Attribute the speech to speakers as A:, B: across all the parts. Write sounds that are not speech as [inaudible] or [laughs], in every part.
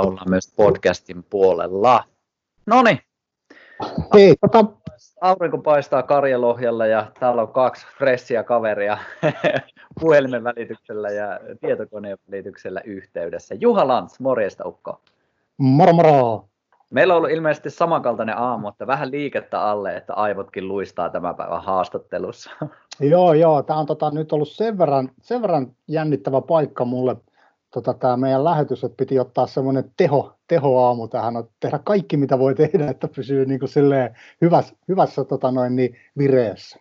A: ollaan myös podcastin puolella. No niin.
B: Hei, tota...
A: Aurinko paistaa Karjalohjalla ja täällä on kaksi fressiä kaveria [laughs] puhelimen välityksellä ja tietokoneen välityksellä yhteydessä. Juha Lantz, morjesta Ukko.
B: Moro moro.
A: Meillä on ollut ilmeisesti samankaltainen aamu, että vähän liikettä alle, että aivotkin luistaa tämän päivän haastattelussa.
B: Joo, joo. Tämä on tota, nyt ollut sen verran, sen verran jännittävä paikka mulle tota, tämä meidän lähetys, että piti ottaa semmoinen teho, tehoaamu tähän, että tehdä kaikki mitä voi tehdä, että pysyy niin kuin hyvässä, hyvässä tota noin, niin vireessä.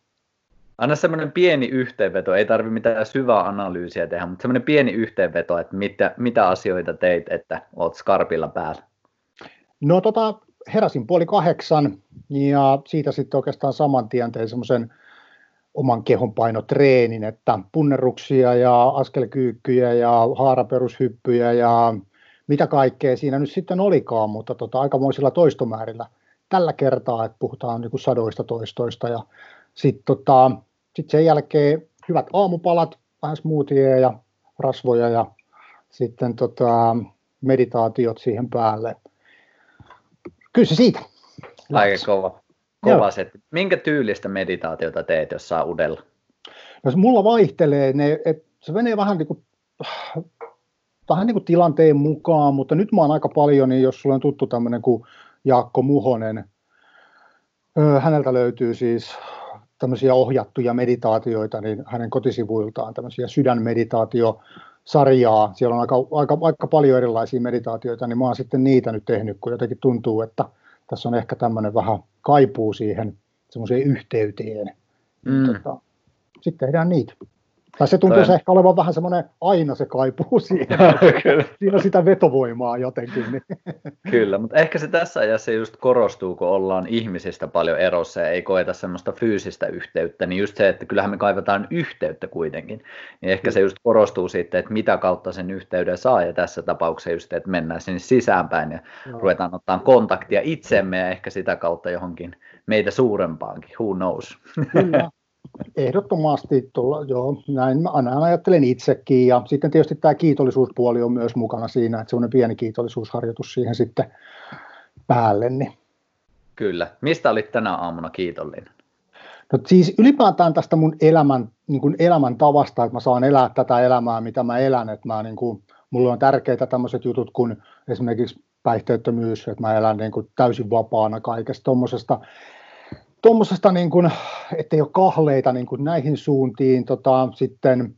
A: Anna semmoinen pieni yhteenveto, ei tarvi mitään syvää analyysiä tehdä, mutta semmoinen pieni yhteenveto, että mitä, mitä asioita teit, että oot skarpilla päällä.
B: No tota, heräsin puoli kahdeksan ja siitä sitten oikeastaan saman tien tein semmoisen oman kehon painotreenin, että punneruksia ja askelkyykkyjä ja haaraperushyppyjä ja mitä kaikkea siinä nyt sitten olikaan, mutta tota, aikamoisilla toistomäärillä tällä kertaa, että puhutaan niin kuin sadoista toistoista ja sitten tota, sit sen jälkeen hyvät aamupalat, vähän smoothieja ja rasvoja ja sitten tota, meditaatiot siihen päälle. Kyllä se siitä.
A: Aika kova. Kova setti. Minkä tyylistä meditaatiota teet, jos saa udella?
B: No se mulla vaihtelee, ne, et se menee vähän niin kuin, vähän niin kuin tilanteen mukaan, mutta nyt mä oon aika paljon, niin jos sulla on tuttu tämmöinen kuin Jaakko Muhonen, häneltä löytyy siis tämmöisiä ohjattuja meditaatioita, niin hänen kotisivuiltaan tämmöisiä sydänmeditaatio sarjaa. Siellä on aika, aika, aika paljon erilaisia meditaatioita, niin mä oon sitten niitä nyt tehnyt, kun jotenkin tuntuu, että tässä on ehkä tämmöinen vähän kaipuu siihen semmoiseen yhteyteen. Mm. Tota, sitten tehdään niitä. Tai se tuntuu se ehkä olevan vähän semmoinen aina se kaipuu [laughs] siihen. Siinä on sitä vetovoimaa jotenkin. Niin.
A: Kyllä, mutta ehkä se tässä ajassa just korostuu, kun ollaan ihmisistä paljon erossa ja ei koeta semmoista fyysistä yhteyttä, niin just se, että kyllähän me kaivataan yhteyttä kuitenkin. Niin ehkä se just korostuu sitten, että mitä kautta sen yhteyden saa ja tässä tapauksessa just, että mennään sinne sisäänpäin ja no. ruvetaan ottaa kontaktia itsemme ja ehkä sitä kautta johonkin meitä suurempaankin, who knows.
B: Kyllä. [laughs] Ehdottomasti, tulla, joo, näin mä aina ajattelen itsekin ja sitten tietysti tämä kiitollisuuspuoli on myös mukana siinä, että semmoinen pieni kiitollisuusharjoitus siihen sitten päälle. Niin.
A: Kyllä. Mistä olit tänä aamuna kiitollinen?
B: No siis ylipäätään tästä mun elämän, niin kuin elämän tavasta, että mä saan elää tätä elämää, mitä mä elän, että mä niin kuin, mulle on tärkeitä tämmöiset jutut kuin esimerkiksi päihteettömyys, että mä elän niin kuin täysin vapaana kaikesta tuommoisesta tuommoisesta, niin kuin, ettei ole kahleita niin kuin näihin suuntiin, tota, sitten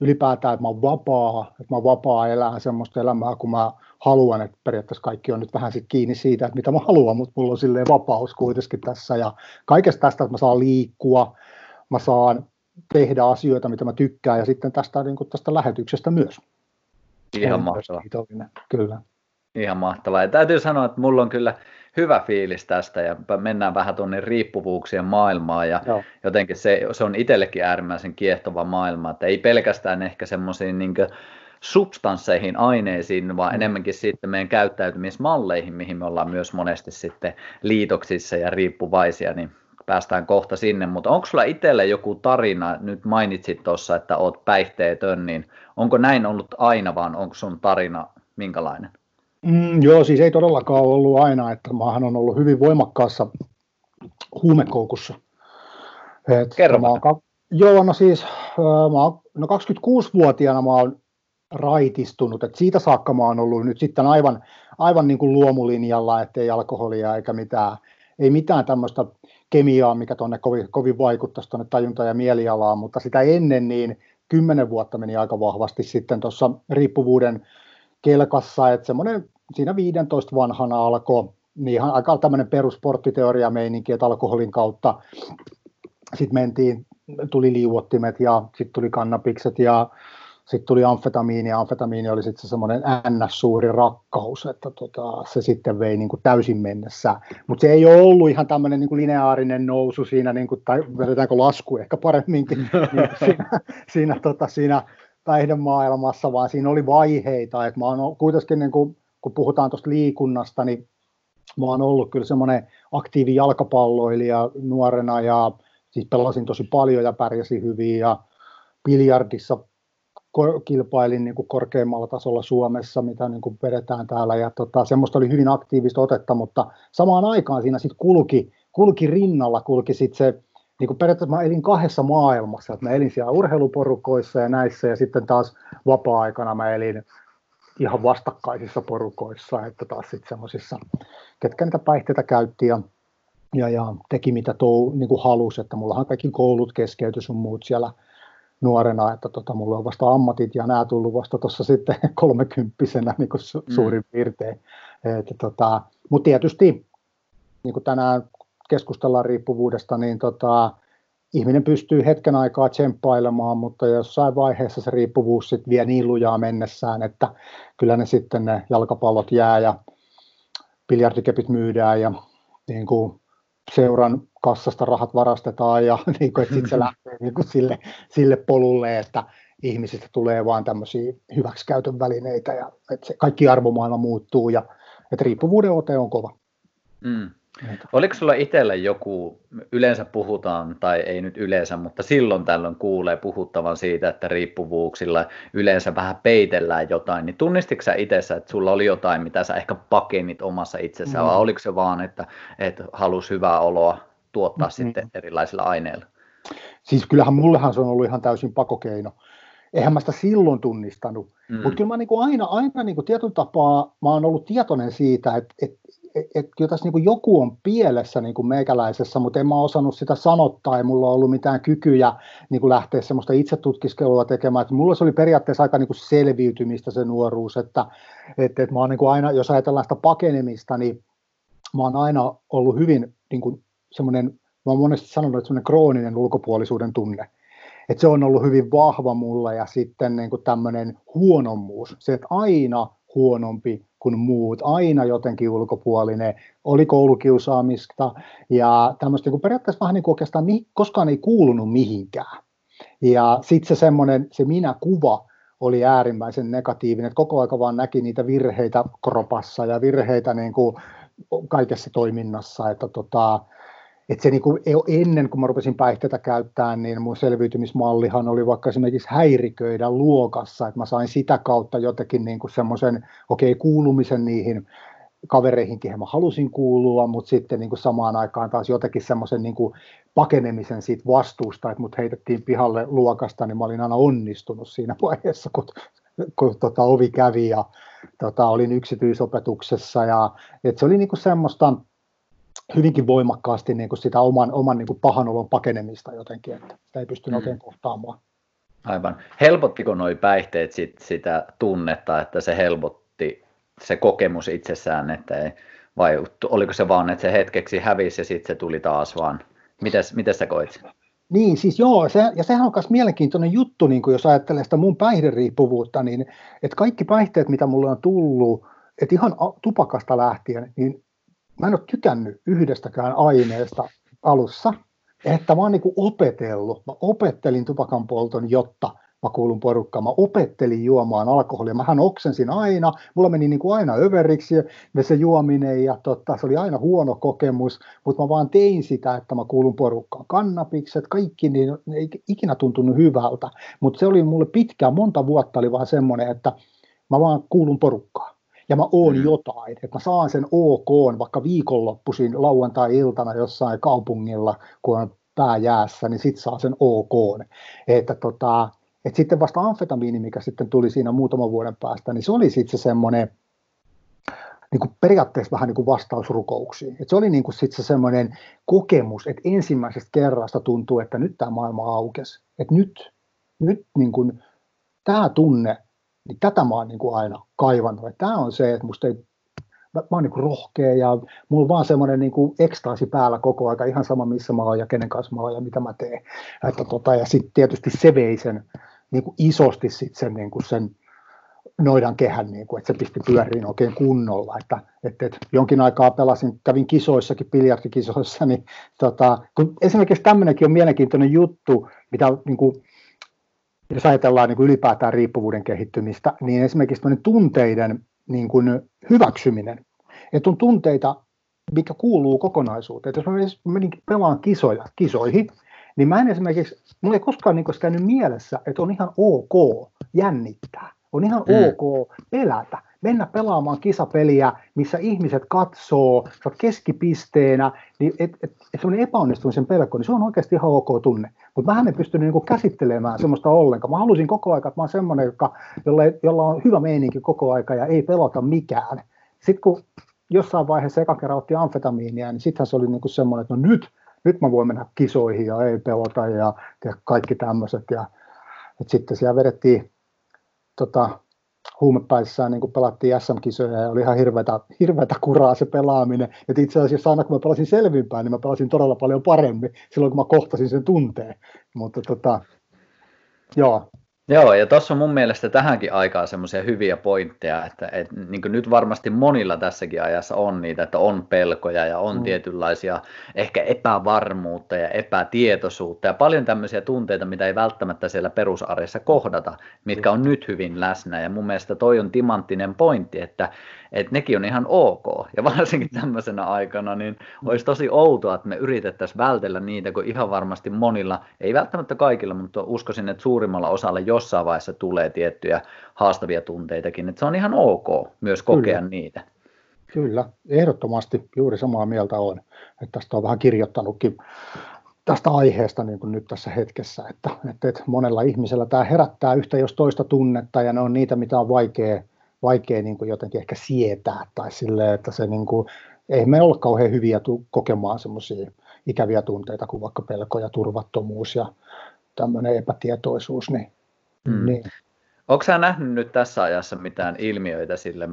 B: ylipäätään, että mä oon vapaa, että mä oon vapaa elää semmoista elämää, kun mä haluan, että periaatteessa kaikki on nyt vähän sit kiinni siitä, että mitä mä haluan, mutta mulla on silleen vapaus kuitenkin tässä ja kaikesta tästä, että mä saan liikkua, mä saan tehdä asioita, mitä mä tykkään ja sitten tästä, niin kuin tästä lähetyksestä myös.
A: Ihan mahtavaa.
B: Kyllä.
A: Ihan mahtavaa. Ja täytyy sanoa, että mulla on kyllä hyvä fiilis tästä ja mennään vähän tuonne riippuvuuksien maailmaan ja Joo. jotenkin se, se on itsellekin äärimmäisen kiehtova maailma, että ei pelkästään ehkä semmoisiin niin substansseihin, aineisiin, vaan mm. enemmänkin sitten meidän käyttäytymismalleihin, mihin me ollaan myös monesti sitten liitoksissa ja riippuvaisia, niin päästään kohta sinne, mutta onko sulla itsellä joku tarina, nyt mainitsit tuossa, että oot päihteetön, niin onko näin ollut aina, vaan onko sun tarina minkälainen?
B: Mm, joo, siis ei todellakaan ollut aina, että maahan on ollut hyvin voimakkaassa huumekoukussa.
A: Et Kerro mä
B: oon, Joo, no siis mä oon, no 26-vuotiaana mä oon raitistunut, että siitä saakka mä oon ollut nyt sitten aivan, aivan niin kuin luomulinjalla, ettei alkoholia eikä mitään, ei mitään tämmöistä kemiaa, mikä tuonne kovin, kovin vaikuttaisi tuonne tajunta- ja mielialaan, mutta sitä ennen niin kymmenen vuotta meni aika vahvasti sitten tuossa riippuvuuden kelkassa, että semmoinen siinä 15 vanhana alkoi niin ihan aika tämmöinen perusporttiteoria meininki, että alkoholin kautta sitten mentiin, tuli liuottimet ja sitten tuli kannapikset ja sitten tuli amfetamiini ja amfetamiini oli sitten se semmoinen ns-suuri rakkaus, että tota, se sitten vei niin kuin täysin mennessä. Mutta se ei ole ollut ihan tämmöinen niin lineaarinen nousu siinä, niin kuin, tai vedetäänkö lasku ehkä paremminkin, [laughs] niin siinä, siinä, tota, siinä päihdemaailmassa, vaan siinä oli vaiheita. että mä oon kuitenkin niin kuin, kun puhutaan tuosta liikunnasta, niin mä oon ollut kyllä semmoinen aktiivi jalkapalloilija nuorena ja siis pelasin tosi paljon ja pärjäsin hyvin ja biljardissa kilpailin niin kuin korkeammalla tasolla Suomessa, mitä niin kuin vedetään täällä, ja tota, semmoista oli hyvin aktiivista otetta, mutta samaan aikaan siinä sitten kulki, kulki rinnalla, kulki sitten se, niin kuin periaatteessa mä elin kahdessa maailmassa, että mä elin siellä urheiluporukoissa ja näissä, ja sitten taas vapaa-aikana mä elin ihan vastakkaisissa porukoissa, että taas sitten semmoisissa, ketkä niitä päihteitä käytti ja, ja, ja teki mitä tou, niin kuin halusi, että mullahan kaikki koulut keskeytyi sun muut siellä nuorena, että tota, mulla on vasta ammatit ja nämä tullut vasta tuossa [laughs] sitten kolmekymppisenä niin kuin su- mm. suurin piirtein. Että, tota, Mutta tietysti, niin kuin tänään keskustellaan riippuvuudesta, niin tota, ihminen pystyy hetken aikaa tsemppailemaan, mutta jossain vaiheessa se riippuvuus sitten vie niin lujaa mennessään, että kyllä ne sitten ne jalkapallot jää ja biljardikepit myydään ja niin kuin seuran kassasta rahat varastetaan ja [laughs] niin kuin, että sitten se [laughs] lähtee niin kuin sille, sille polulle, että ihmisistä tulee vain tämmöisiä hyväksikäytön välineitä ja että se kaikki arvomaailma muuttuu ja että riippuvuuden ote on kova.
A: Mm. Oliko sulla itsellä joku, yleensä puhutaan, tai ei nyt yleensä, mutta silloin tällöin kuulee puhuttavan siitä, että riippuvuuksilla yleensä vähän peitellään jotain, niin tunnistitko sä itsessä, että sulla oli jotain, mitä sä ehkä pakenit omassa itsessä, mm. vai oliko se vaan, että, että halusi hyvää oloa tuottaa mm. sitten erilaisilla aineilla?
B: Siis kyllähän mullehan se on ollut ihan täysin pakokeino. Eihän mä sitä silloin tunnistanut, mm. mutta kyllä mä niin kuin aina, aina niin kuin tietyn tapaa mä oon ollut tietoinen siitä, että, että että kyllä tässä niin joku on pielessä niin kuin meikäläisessä, mutta en mä osannut sitä sanottaa, ei mulla ollut mitään kykyjä niin kuin lähteä semmoista itsetutkiskelua tekemään. Että mulla se oli periaatteessa aika niin kuin selviytymistä se nuoruus, että, että, että mä oon niin kuin aina, jos ajatellaan sitä pakenemista, niin mä oon aina ollut hyvin niin kuin semmoinen, mä oon monesti sanonut, että semmoinen krooninen ulkopuolisuuden tunne. Että se on ollut hyvin vahva mulla ja sitten niin kuin tämmöinen huonommuus, se, että aina huonompi kuin muut, aina jotenkin ulkopuolinen, oli koulukiusaamista ja tämmöistä niin periaatteessa vähän niin kuin oikeastaan koskaan ei kuulunut mihinkään. Ja sitten se semmoinen, se minä-kuva oli äärimmäisen negatiivinen, että koko aika vaan näki niitä virheitä kropassa ja virheitä niin kuin kaikessa toiminnassa, että tota, että se niinku, ennen kuin mä rupesin päihteitä käyttämään, niin mun selviytymismallihan oli vaikka esimerkiksi häiriköidä luokassa, että mä sain sitä kautta jotenkin niinku semmoisen, okei, okay, kuulumisen niihin kavereihinkin mä halusin kuulua, mutta sitten niin kuin samaan aikaan taas jotenkin semmoisen niin kuin pakenemisen siitä vastuusta, että mut heitettiin pihalle luokasta, niin mä olin aina onnistunut siinä vaiheessa, kun, kun tota, ovi kävi ja tota, olin yksityisopetuksessa. Ja että se oli niin kuin semmoista, hyvinkin voimakkaasti niin kuin sitä oman, oman niin kuin pahan olon pakenemista jotenkin, että sitä ei pystynyt mm. oikein kohtaamaan.
A: Aivan. Helpottiko nuo päihteet sit sitä tunnetta, että se helpotti se kokemus itsessään, että ei, vai oliko se vaan, että se hetkeksi hävisi ja sitten se tuli taas vaan? Mites, mites sä koit
B: Niin, siis joo, se, ja sehän on myös mielenkiintoinen juttu, niin kuin jos ajattelee sitä mun päihderiippuvuutta, niin että kaikki päihteet, mitä mulle on tullut, että ihan tupakasta lähtien, niin mä en ole tykännyt yhdestäkään aineesta alussa, että mä oon niin opetellut. Mä opettelin tupakan polton, jotta mä kuulun porukkaan. Mä opettelin juomaan alkoholia. Mähän oksensin aina, mulla meni niin kuin aina överiksi se juominen ja totta, se oli aina huono kokemus, mutta mä vaan tein sitä, että mä kuulun porukkaan. Kannapikset, kaikki, niin ei ikinä tuntunut hyvältä, mutta se oli mulle pitkään, monta vuotta oli vaan semmoinen, että mä vaan kuulun porukkaan ja mä oon mm. jotain, että mä saan sen OK vaikka viikonloppuisin lauantai-iltana jossain kaupungilla, kun on pää jäässä, niin sit saa sen OK. Että tota, et sitten vasta amfetamiini, mikä sitten tuli siinä muutaman vuoden päästä, niin se oli sitten se semmoinen, niin kuin periaatteessa vähän niin kuin vastaus rukouksiin. Et se oli niin kuin sit se semmoinen kokemus, että ensimmäisestä kerrasta tuntuu, että nyt tämä maailma aukesi. Että nyt, nyt niin kuin, tämä tunne niin tätä mä oon niin kuin aina kaivannut. Tämä on se, että musta ei, mä, mä oon niin kuin rohkea ja mulla on vaan semmoinen niin kuin ekstaasi päällä koko aika, ihan sama missä mä oon ja kenen kanssa mä oon ja mitä mä teen. Että tota, ja sitten tietysti se vei sen niin kuin isosti sit sen, niin kuin sen noidan kehän, niin kuin, että se pisti pyöriin oikein kunnolla. Että, että, että jonkin aikaa pelasin, kävin kisoissakin, biljardikisoissa, niin tota, kun esimerkiksi tämmöinenkin on mielenkiintoinen juttu, mitä niin kuin, jos ajatellaan niin kuin ylipäätään riippuvuuden kehittymistä, niin esimerkiksi tunteiden niin kuin hyväksyminen, että on tunteita, mikä kuuluu kokonaisuuteen. Että jos mä menin pelaan kisoja, kisoihin, niin mä en esimerkiksi, mulla ei koskaan niin käynyt mielessä, että on ihan ok jännittää. On ihan mm. ok pelätä, mennä pelaamaan kisapeliä, missä ihmiset katsoo, sä oot keskipisteenä, niin et, et, et semmoinen epäonnistumisen pelko, niin se on oikeasti ihan ok tunne. Mutta mä en pystynyt niinku käsittelemään semmoista ollenkaan. Mä halusin koko ajan, että mä oon semmoinen, joka, jolla, jolla on hyvä meininki koko aika ja ei pelota mikään. Sitten kun jossain vaiheessa eka kerran otti amfetamiinia, niin sittenhän se oli niinku semmoinen, että no nyt, nyt mä voin mennä kisoihin ja ei pelota ja, ja kaikki tämmöiset. Ja, et sitten siellä vedettiin tota, huumepäissään niin pelattiin SM-kisoja ja oli ihan hirveätä, hirveätä kuraa se pelaaminen. Et itse asiassa aina kun mä pelasin selvinpäin, niin mä pelasin todella paljon paremmin silloin, kun mä kohtasin sen tunteen. Mutta tota, joo,
A: Joo, ja tuossa on mun mielestä tähänkin aikaan semmoisia hyviä pointteja, että, että niin nyt varmasti monilla tässäkin ajassa on niitä, että on pelkoja ja on mm. tietynlaisia ehkä epävarmuutta ja epätietoisuutta ja paljon tämmöisiä tunteita, mitä ei välttämättä siellä perusarjessa kohdata, mitkä on nyt hyvin läsnä. Ja mun mielestä toi on timanttinen pointti, että, että nekin on ihan ok. Ja varsinkin tämmöisenä aikana, niin olisi tosi outoa, että me yritettäisiin vältellä niitä, kun ihan varmasti monilla, ei välttämättä kaikilla, mutta uskoisin, että suurimmalla osalla jossain vaiheessa tulee tiettyjä haastavia tunteitakin. Että se on ihan ok myös kokea
B: Kyllä.
A: niitä.
B: Kyllä, ehdottomasti juuri samaa mieltä on. Että tästä on vähän kirjoittanutkin tästä aiheesta niin kuin nyt tässä hetkessä, että, että, että monella ihmisellä tämä herättää yhtä jos toista tunnetta ja ne on niitä, mitä on vaikea vaikea niin kuin jotenkin ehkä sietää tai sille, että se niin kuin, ei me ole kauhean hyviä tu- kokemaan semmoisia ikäviä tunteita kuin vaikka pelko ja turvattomuus ja tämmöinen epätietoisuus. Niin,
A: mm. niin. Onko sä nähnyt nyt tässä ajassa mitään ilmiöitä sille,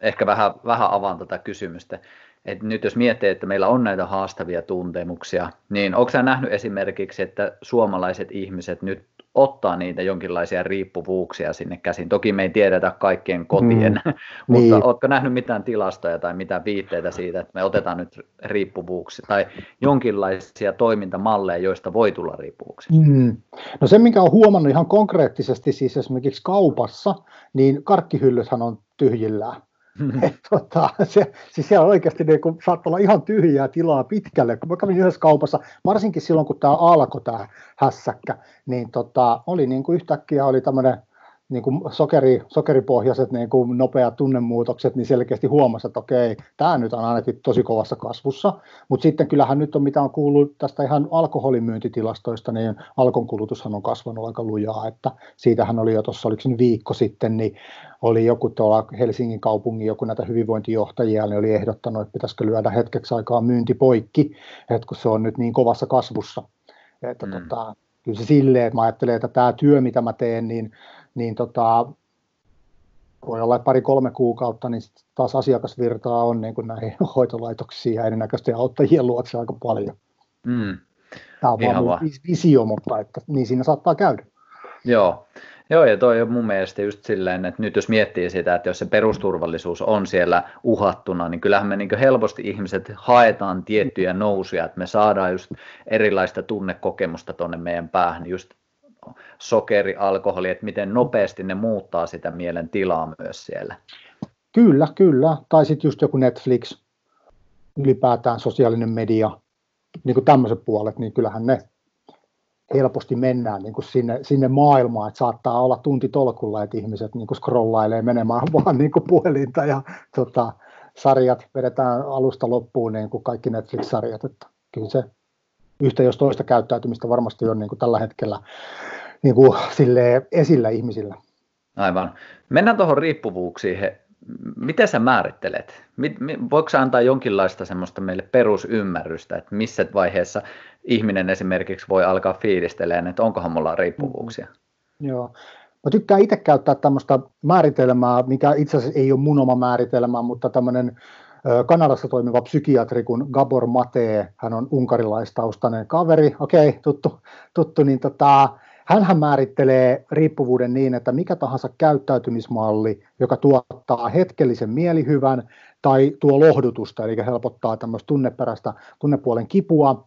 A: ehkä vähän, vähän avaan tätä kysymystä, että nyt jos miettii, että meillä on näitä haastavia tuntemuksia, niin onko sä nähnyt esimerkiksi, että suomalaiset ihmiset nyt ottaa niitä jonkinlaisia riippuvuuksia sinne käsin. Toki me ei tiedetä kaikkien kotien, mm, [laughs] mutta niin. oletko nähnyt mitään tilastoja tai mitään viitteitä siitä, että me otetaan nyt riippuvuuksia tai jonkinlaisia toimintamalleja, joista voi tulla riippuvuuksia?
B: Mm. No se, mikä on huomannut ihan konkreettisesti siis esimerkiksi kaupassa, niin karkkihyllythän on tyhjillään. [laughs] Et, tota, se, siis siellä oikeasti niin kun, saattaa olla ihan tyhjää tilaa pitkälle. Kun mä kävin yhdessä kaupassa, varsinkin silloin kun tämä alkoi tämä hässäkkä, niin tota, oli niin kuin yhtäkkiä oli tämmöinen niin kuin sokeri, sokeripohjaiset niin kuin nopeat tunnemuutokset, niin selkeästi huomasi, että okei, tämä nyt on ainakin tosi kovassa kasvussa, mutta sitten kyllähän nyt on, mitä on kuullut tästä ihan alkoholimyyntitilastoista, niin alkonkulutushan on kasvanut aika lujaa, että siitähän oli jo tuossa, oliko se viikko sitten, niin oli joku tuolla Helsingin kaupungin, joku näitä hyvinvointijohtajia, niin oli ehdottanut, että pitäisikö lyödä hetkeksi aikaa myynti poikki, että kun se on nyt niin kovassa kasvussa, että mm. tota, kyllä se silleen, että mä ajattelen, että tämä työ, mitä mä teen, niin niin tota, voi olla, pari-kolme kuukautta, niin taas asiakasvirtaa on niin kuin näihin [laughs] hoitolaitoksiin ja erinäköisten auttajien luokse aika paljon. Mm. Tämä on Ihan vaan visio, mutta että, niin siinä saattaa käydä.
A: Joo. Joo, ja toi on mun mielestä just silleen, että nyt jos miettii sitä, että jos se perusturvallisuus on siellä uhattuna, niin kyllähän me niin helposti ihmiset haetaan tiettyjä nousuja, että me saadaan just erilaista tunnekokemusta tuonne meidän päähän, just sokeri, alkoholi, että miten nopeasti ne muuttaa sitä mielen tilaa myös siellä.
B: Kyllä, kyllä. Tai sitten just joku Netflix, ylipäätään sosiaalinen media, niin kuin tämmöiset puolet, niin kyllähän ne helposti mennään niin kuin sinne, sinne maailmaan, että saattaa olla tunti tolkulla, että ihmiset niin kuin scrollailee menemään [laughs] vaan niin kuin puhelinta ja tota, sarjat vedetään alusta loppuun, niin kuin kaikki Netflix-sarjat, että kyllä se yhtä jos toista käyttäytymistä varmasti on niin kuin tällä hetkellä niin kuin, esillä ihmisillä.
A: Aivan. Mennään tuohon riippuvuuksiin. Miten sä määrittelet? Voiko sä antaa jonkinlaista semmoista meille perusymmärrystä, että missä vaiheessa ihminen esimerkiksi voi alkaa fiilistelemään, että onkohan mulla riippuvuuksia?
B: Mm-hmm. Joo. Mä tykkään itse käyttää tämmöistä määritelmää, mikä itse asiassa ei ole mun oma määritelmä, mutta tämmöinen Kanadassa toimiva psykiatri kuin Gabor Mate, hän on unkarilaistaustainen kaveri, okei, okay, tuttu, tuttu, niin tota, Hänhän määrittelee riippuvuuden niin, että mikä tahansa käyttäytymismalli, joka tuottaa hetkellisen mielihyvän tai tuo lohdutusta, eli helpottaa tämmöistä tunneperäistä tunnepuolen kipua,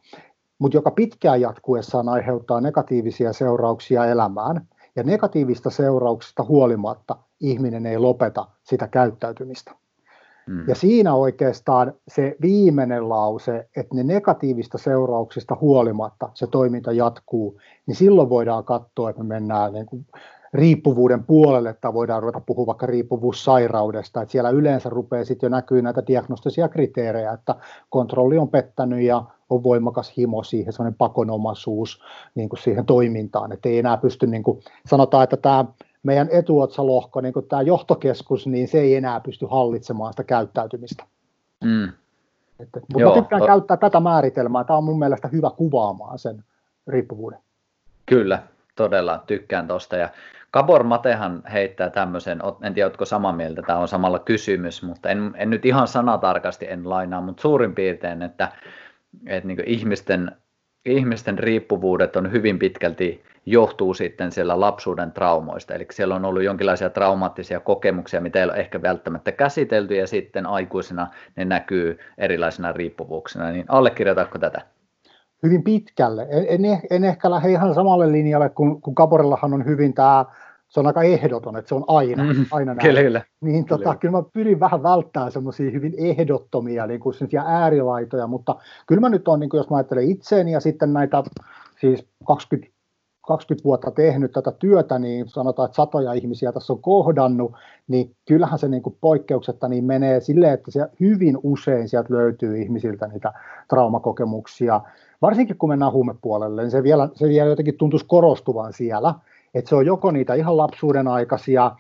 B: mutta joka pitkään jatkuessaan aiheuttaa negatiivisia seurauksia elämään. Ja negatiivista seurauksista huolimatta ihminen ei lopeta sitä käyttäytymistä. Mm. Ja siinä oikeastaan se viimeinen lause, että ne negatiivista seurauksista huolimatta se toiminta jatkuu, niin silloin voidaan katsoa, että me mennään niin kuin riippuvuuden puolelle, tai voidaan ruveta puhua vaikka riippuvuussairaudesta, että siellä yleensä rupeaa sitten jo näkyy näitä diagnostisia kriteerejä, että kontrolli on pettänyt ja on voimakas himo siihen, sellainen pakonomaisuus niin kuin siihen toimintaan, että ei enää pysty, niin kuin, sanotaan, että tämä meidän etuotsalohko, niin tämä johtokeskus, niin se ei enää pysty hallitsemaan sitä käyttäytymistä. Mm. Että, mutta Joo, tykkään to... käyttää tätä määritelmää, tämä on mun mielestä hyvä kuvaamaan sen riippuvuuden.
A: Kyllä, todella tykkään tuosta. Ja Kabor Matehan heittää tämmöisen, en tiedä, oletko samaa mieltä, tämä on samalla kysymys, mutta en, en nyt ihan sanatarkasti en lainaa, mutta suurin piirtein, että, että niin ihmisten, ihmisten riippuvuudet on hyvin pitkälti johtuu sitten siellä lapsuuden traumoista. Eli siellä on ollut jonkinlaisia traumaattisia kokemuksia, mitä ei ole ehkä välttämättä käsitelty, ja sitten aikuisena ne näkyy erilaisina riippuvuuksina. Niin allekirjoitatko tätä?
B: Hyvin pitkälle. En, en, en ehkä lähde ihan samalle linjalle, kun, kun Kaborellahan on hyvin tämä se on aika ehdoton, että se on aina, mm, aina näin.
A: Kyllä, kyllä.
B: Niin tota, kyllä. kyllä mä pyrin vähän välttämään semmoisia hyvin ehdottomia niin kuin äärilaitoja, mutta kyllä mä nyt on, niin kuin jos mä ajattelen itseäni ja sitten näitä siis 20 20 vuotta tehnyt tätä työtä, niin sanotaan, että satoja ihmisiä tässä on kohdannut, niin kyllähän se niin kuin poikkeuksetta niin menee silleen, että se hyvin usein sieltä löytyy ihmisiltä niitä traumakokemuksia, varsinkin kun mennään huumepuolelle, niin se vielä, se vielä jotenkin tuntuisi korostuvan siellä, että se on joko niitä ihan lapsuuden aikaisia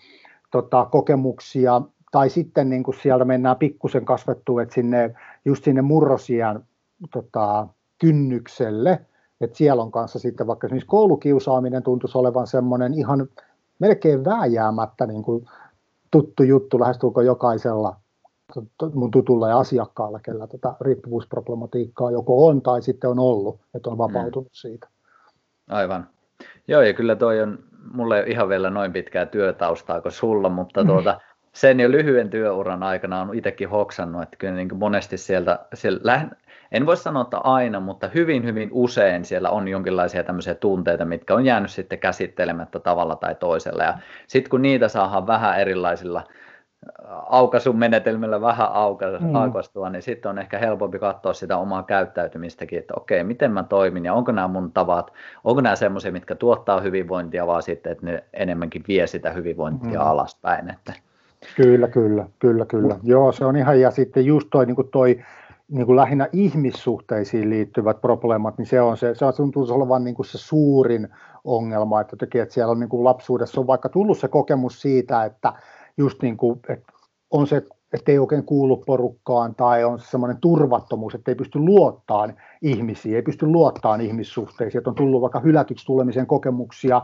B: tota, kokemuksia, tai sitten niin kuin sieltä mennään pikkusen kasvettua, että sinne, just sinne murrosian tota, kynnykselle, että siellä on kanssa sitten vaikka esimerkiksi koulukiusaaminen tuntuisi olevan semmoinen ihan melkein vääjäämättä niin kuin tuttu juttu lähestulkoon jokaisella mun tutulla ja asiakkaalla, kellä tätä riippuvuusproblematiikkaa joko on tai sitten on ollut, että on vapautunut mm. siitä.
A: Aivan. Joo, ja kyllä toi on mulle ihan vielä noin pitkää työtaustaa kuin sulla, mutta mm. tuota, sen jo lyhyen työuran aikana on itsekin hoksannut, että kyllä niin monesti sieltä, siellä, en voi sanoa, että aina, mutta hyvin, hyvin usein siellä on jonkinlaisia tämmöisiä tunteita, mitkä on jäänyt sitten käsittelemättä tavalla tai toisella. Ja sitten kun niitä saadaan vähän erilaisilla aukasun menetelmillä vähän mm. aukastua, niin sitten on ehkä helpompi katsoa sitä omaa käyttäytymistäkin, että okei, miten mä toimin ja onko nämä mun tavat, onko nämä semmoisia, mitkä tuottaa hyvinvointia, vaan sitten, että ne enemmänkin vie sitä hyvinvointia mm. alaspäin. Että.
B: Kyllä, kyllä, kyllä, kyllä. Joo, se on ihan, ja sitten just toi, niin kuin toi niin kuin lähinnä ihmissuhteisiin liittyvät probleemat, niin se on se, se tuntuu olevan niin kuin se suurin ongelma, että, teki, että siellä on niin kuin lapsuudessa on vaikka tullut se kokemus siitä, että just niin kuin, että on se, että ei oikein kuulu porukkaan tai on semmoinen turvattomuus, että ei pysty luottaan ihmisiin, ei pysty luottaan ihmissuhteisiin, että on tullut vaikka hylätyksi tulemisen kokemuksia,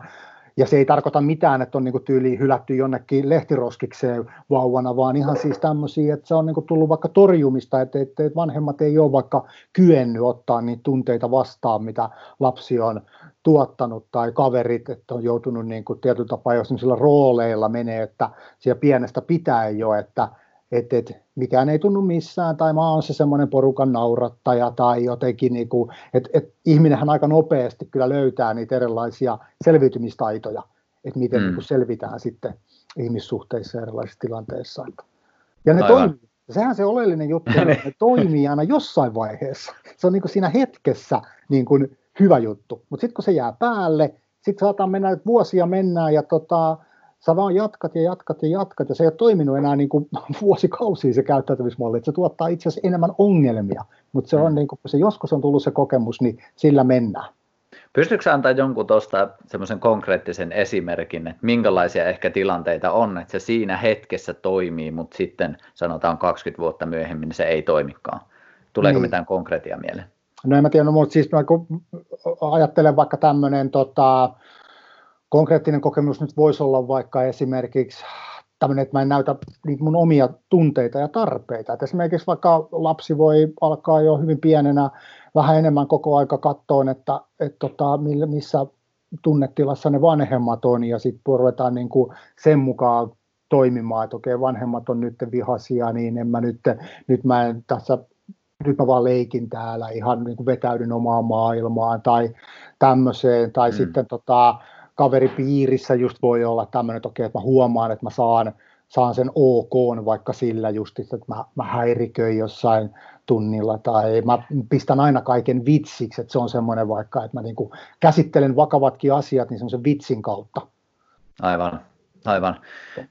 B: ja se ei tarkoita mitään, että on niin tyyliin hylätty jonnekin lehtiroskikseen vauvana, vaan ihan siis tämmöisiä, että se on niin tullut vaikka torjumista, että, että vanhemmat ei ole vaikka kyennyt ottaa niitä tunteita vastaan, mitä lapsi on tuottanut tai kaverit, että on joutunut niin kuin tietyllä tapaa jo rooleilla menee, että siellä pienestä pitää jo, että että et, mikään ei tunnu missään, tai mä oon se semmoinen porukan naurattaja, tai jotenkin, niin kuin, että et, ihminenhän aika nopeasti kyllä löytää niitä erilaisia selviytymistaitoja, että miten mm. niin kuin selvitään sitten ihmissuhteissa erilaisissa tilanteissa. Ja ne toimii. Sehän se oleellinen juttu että ne toimii aina jossain vaiheessa. Se on niin kuin siinä hetkessä niin kuin hyvä juttu, mutta sitten kun se jää päälle, sitten saattaa mennä, että vuosia mennään ja tota, sä vaan jatkat ja jatkat ja jatkat, ja se ei ole toiminut enää niin kuin [laughs] vuosikausia se käyttäytymismalli, että se tuottaa itse asiassa enemmän ongelmia, mutta se on mm. niin kuin, se joskus on tullut se kokemus, niin sillä mennään.
A: Pystytkö antaa jonkun tuosta semmoisen konkreettisen esimerkin, että minkälaisia ehkä tilanteita on, että se siinä hetkessä toimii, mutta sitten sanotaan 20 vuotta myöhemmin niin se ei toimikaan. Tuleeko niin. mitään konkreettia mieleen?
B: No en mä tiedä, no, mutta siis mä ajattelen vaikka tämmöinen tota, konkreettinen kokemus nyt voisi olla vaikka esimerkiksi tämmöinen, että mä en näytä niitä mun omia tunteita ja tarpeita. Et esimerkiksi vaikka lapsi voi alkaa jo hyvin pienenä vähän enemmän koko aika katsoa, että, että tota, missä tunnetilassa ne vanhemmat on, ja sitten ruvetaan niin kuin sen mukaan toimimaan, että okei, vanhemmat on nyt vihaisia, niin en mä nyt, nyt mä en tässä nyt mä vaan leikin täällä, ihan niin kuin vetäydyn omaan maailmaan tai tämmöiseen, tai mm. sitten tota, kaveripiirissä just voi olla tämmöinen, että okei, että mä huomaan, että mä saan, saan sen OK vaikka sillä just, että mä, mä häiriköin jossain tunnilla tai mä pistän aina kaiken vitsiksi, että se on semmoinen vaikka, että mä niin käsittelen vakavatkin asiat niin semmoisen vitsin kautta.
A: Aivan, aivan.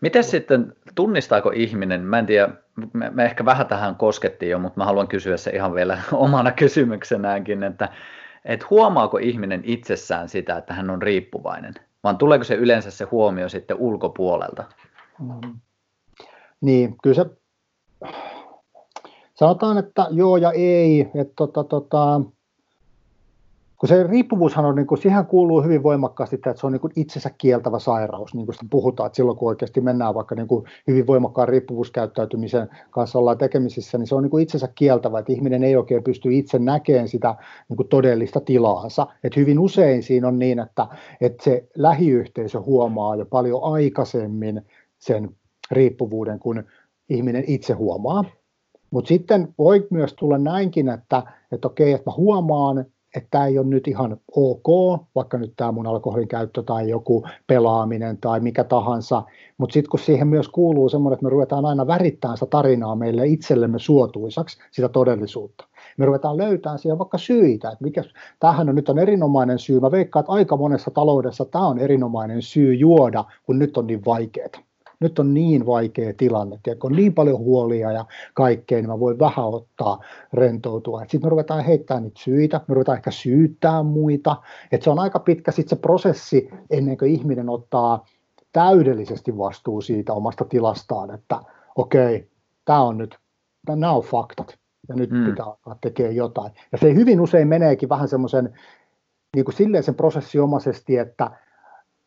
A: Miten sitten, tunnistaako ihminen, mä en tiedä, me, me ehkä vähän tähän koskettiin jo, mutta mä haluan kysyä se ihan vielä [laughs] omana kysymyksenäänkin, että, että huomaako ihminen itsessään sitä, että hän on riippuvainen, vaan tuleeko se yleensä se huomio sitten ulkopuolelta? Mm.
B: Niin, kyllä se, sanotaan, että joo ja ei, että tota, tota, kun se riippuvuushan on, niin kuin, siihen kuuluu hyvin voimakkaasti, että se on niin kuin itsensä kieltävä sairaus, niin kuin sitä puhutaan, että silloin kun oikeasti mennään vaikka niin kuin hyvin voimakkaan riippuvuuskäyttäytymisen kanssa ollaan tekemisissä, niin se on niin kuin itsensä kieltävä, että ihminen ei oikein pysty itse näkemään sitä niin kuin todellista tilaansa. Että hyvin usein siinä on niin, että, että se lähiyhteisö huomaa jo paljon aikaisemmin sen riippuvuuden, kun ihminen itse huomaa. Mutta sitten voi myös tulla näinkin, että, että okei, että mä huomaan, että tämä ei ole nyt ihan ok, vaikka nyt tämä mun alkoholin käyttö tai joku pelaaminen tai mikä tahansa, mutta sitten kun siihen myös kuuluu semmoinen, että me ruvetaan aina värittämään sitä tarinaa meille itsellemme suotuisaksi, sitä todellisuutta. Me ruvetaan löytämään siihen vaikka syitä, että mikä, tämähän on nyt on erinomainen syy. Mä veikkaan, että aika monessa taloudessa tämä on erinomainen syy juoda, kun nyt on niin vaikeaa nyt on niin vaikea tilanne, tiedätkö, on niin paljon huolia ja kaikkea, niin mä voin vähän ottaa rentoutua. Sitten me ruvetaan heittämään niitä syitä, me ruvetaan ehkä syyttää muita, että se on aika pitkä sitten se prosessi ennen kuin ihminen ottaa täydellisesti vastuu siitä omasta tilastaan, että okei, okay, tämä on nyt, nämä on faktat, ja nyt mm. pitää alkaa tekemään jotain. Ja se hyvin usein meneekin vähän semmoisen, niin kuin silleen sen prosessiomaisesti, että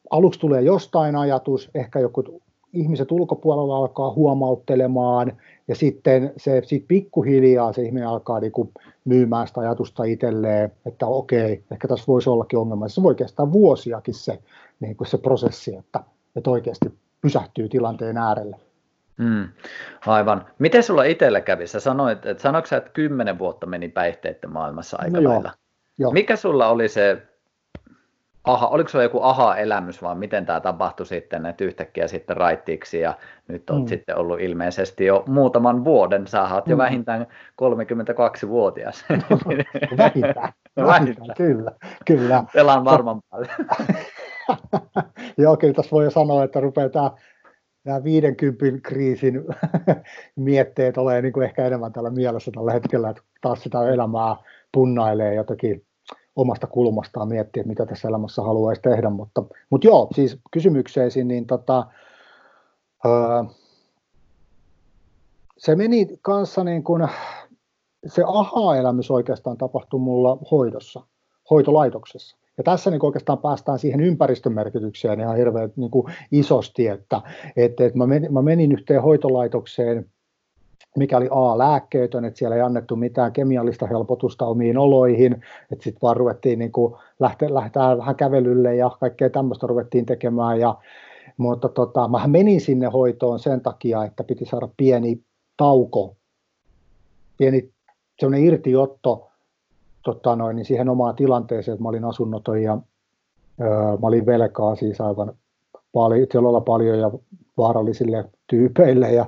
B: aluksi tulee jostain ajatus, ehkä joku ihmiset ulkopuolella alkaa huomauttelemaan ja sitten se sit pikkuhiljaa se ihminen alkaa niinku myymään sitä ajatusta itselleen, että okei, ehkä tässä voisi ollakin ongelma. Se voi kestää vuosiakin se, niin kuin se prosessi, että, että oikeasti pysähtyy tilanteen äärelle.
A: Mm, aivan. Miten sulla itsellä kävi? Sä sanoit, että sanoitko sä, että kymmenen vuotta meni päihteiden maailmassa aika no lailla? Joo. Mikä sulla oli se aha, oliko se joku aha-elämys vai miten tämä tapahtui sitten, että yhtäkkiä sitten raittiiksi ja nyt olet mm. sitten ollut ilmeisesti jo muutaman vuoden, sä oot mm. jo vähintään 32-vuotias. [laughs] [laughs]
B: vähintään, vähintään, kyllä, kyllä.
A: Pelaan varman päälle. [laughs]
B: Joo, kyllä tässä voi jo sanoa, että rupeaa tämä nämä 50 kriisin mietteet olemaan niin kuin ehkä enemmän tällä mielessä tällä hetkellä, että taas sitä elämää punnailee jotakin omasta kulmastaan miettiä, mitä tässä elämässä haluaisi tehdä, mutta, mutta joo, siis kysymykseesi, niin tota, öö, se meni kanssa niin kuin, se aha-elämys oikeastaan tapahtui mulla hoidossa, hoitolaitoksessa. Ja tässä niin oikeastaan päästään siihen ympäristön merkitykseen ihan hirveän niin isosti, että, että, että mä, menin, mä menin yhteen hoitolaitokseen mikä oli A, lääkkeetön, että siellä ei annettu mitään kemiallista helpotusta omiin oloihin, että sitten vaan ruvettiin niin kuin lähteä vähän kävelylle ja kaikkea tämmöistä ruvettiin tekemään, ja, mutta tota, mä menin sinne hoitoon sen takia, että piti saada pieni tauko, pieni semmoinen irtiotto tota noin, niin siihen omaan tilanteeseen, että mä olin asunnoton ja öö, mä olin velkaa siis aivan paljon, paljon ja vaarallisille tyypeille ja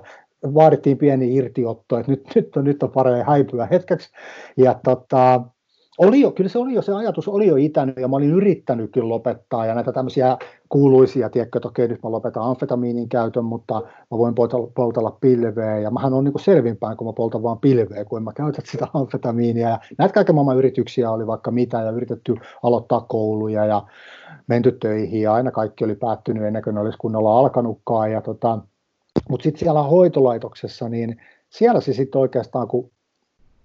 B: vaadittiin pieni irtiotto, että nyt, nyt, on, nyt on parempi häipyä hetkeksi. Ja tota, oli jo, kyllä se oli jo, se ajatus oli jo itänyt ja mä olin yrittänyt kyllä lopettaa ja näitä tämmöisiä kuuluisia, tiedätkö, että okei nyt mä lopetan amfetamiinin käytön, mutta mä voin poltella, poltella pilveä. Ja mähän on niin selvinpäin, kun mä poltan vaan pilveä, kun mä käytä sitä amfetamiinia. Ja näitä kaiken maailman yrityksiä oli vaikka mitä ja yritetty aloittaa kouluja ja menty töihin ja aina kaikki oli päättynyt ennen kuin ne olisi kunnolla alkanutkaan. Ja tota, mutta sitten siellä hoitolaitoksessa, niin siellä se sitten oikeastaan, kun,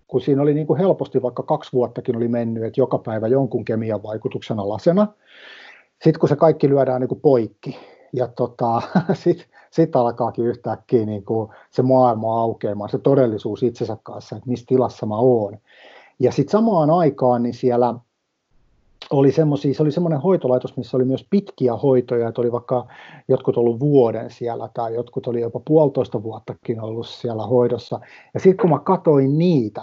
B: kun siinä oli niin kuin helposti vaikka kaksi vuottakin oli mennyt, että joka päivä jonkun kemian vaikutuksen alasena, sitten kun se kaikki lyödään niin kuin poikki, ja tota, [laughs] sitten sit alkaakin yhtäkkiä niin kuin se maailma aukeamaan, se todellisuus itsensä kanssa, että missä tilassa mä oon. Ja sitten samaan aikaan niin siellä oli semmosia, se oli semmoinen hoitolaitos, missä oli myös pitkiä hoitoja, että oli vaikka jotkut ollut vuoden siellä tai jotkut oli jopa puolitoista vuottakin ollut siellä hoidossa. Ja sitten kun mä katoin niitä,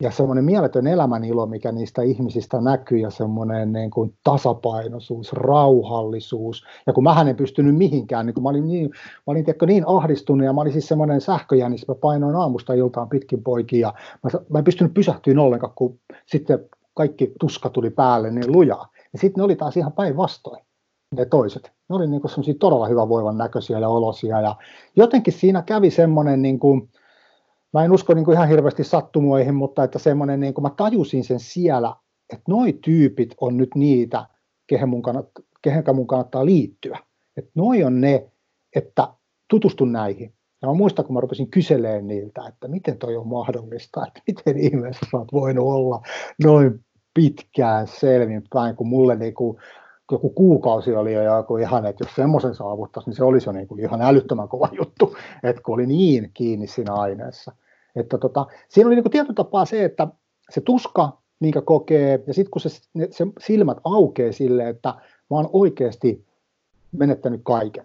B: ja semmoinen mieletön elämänilo, mikä niistä ihmisistä näkyy ja semmoinen niin kuin tasapainoisuus, rauhallisuus. Ja kun mä en pystynyt mihinkään, niin kun mä olin, niin, mä olin tiedätkö, niin ahdistunut ja mä olin siis semmoinen sähköjänis, mä painoin aamusta iltaan pitkin poikia. Mä, mä en pystynyt pysähtyä ollenkaan, kun sitten kaikki tuska tuli päälle niin lujaa. Ja sitten ne oli taas ihan päinvastoin, ne toiset. Ne oli niin semmoisia todella hyvän voivan näköisiä ja olosia. Ja jotenkin siinä kävi semmoinen, niin kuin, mä en usko niin kuin ihan hirveästi sattumoihin, mutta että semmoinen, niin kuin mä tajusin sen siellä, että noi tyypit on nyt niitä, kehen mun, kannattaa, kehen mun kannattaa liittyä. Että noi on ne, että tutustun näihin. Ja mä muistan, kun mä rupesin kyselemään niiltä, että miten toi on mahdollista, että miten ihmeessä sä oot voinut olla noin pitkään selvinpäin, kun mulle niin kuin, joku kuukausi oli jo joku ihan, että jos semmoisen saavuttaisi, niin se olisi jo niin kuin ihan älyttömän kova juttu, että kun oli niin kiinni siinä aineessa. Että tota, siinä oli niin kuin tietyllä tapaa se, että se tuska, minkä kokee, ja sitten kun se, se silmät aukeaa sille, että mä oon oikeasti menettänyt kaiken.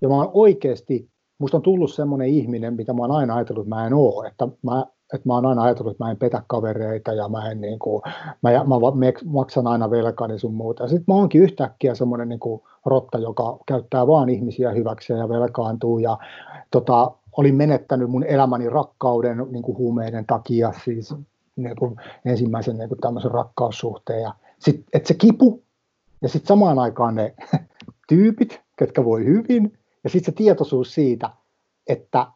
B: Ja mä oon oikeasti, musta on tullut semmoinen ihminen, mitä mä oon aina ajatellut, että mä en ole, että mä että mä oon aina ajatellut, että mä en petä kavereita ja mä, en niin kuin, mä, mä maksan aina velkani sun muuta. Sitten mä oonkin yhtäkkiä semmoinen niin kuin rotta, joka käyttää vaan ihmisiä hyväkseen ja velkaantuu ja tota, olin menettänyt mun elämäni rakkauden niin kuin huumeiden takia, siis niin kuin ensimmäisen niin kuin tämmöisen rakkaussuhteen. Ja sit, et se kipu ja sitten samaan aikaan ne [laughs] tyypit, ketkä voi hyvin, ja sitten se tietoisuus siitä, että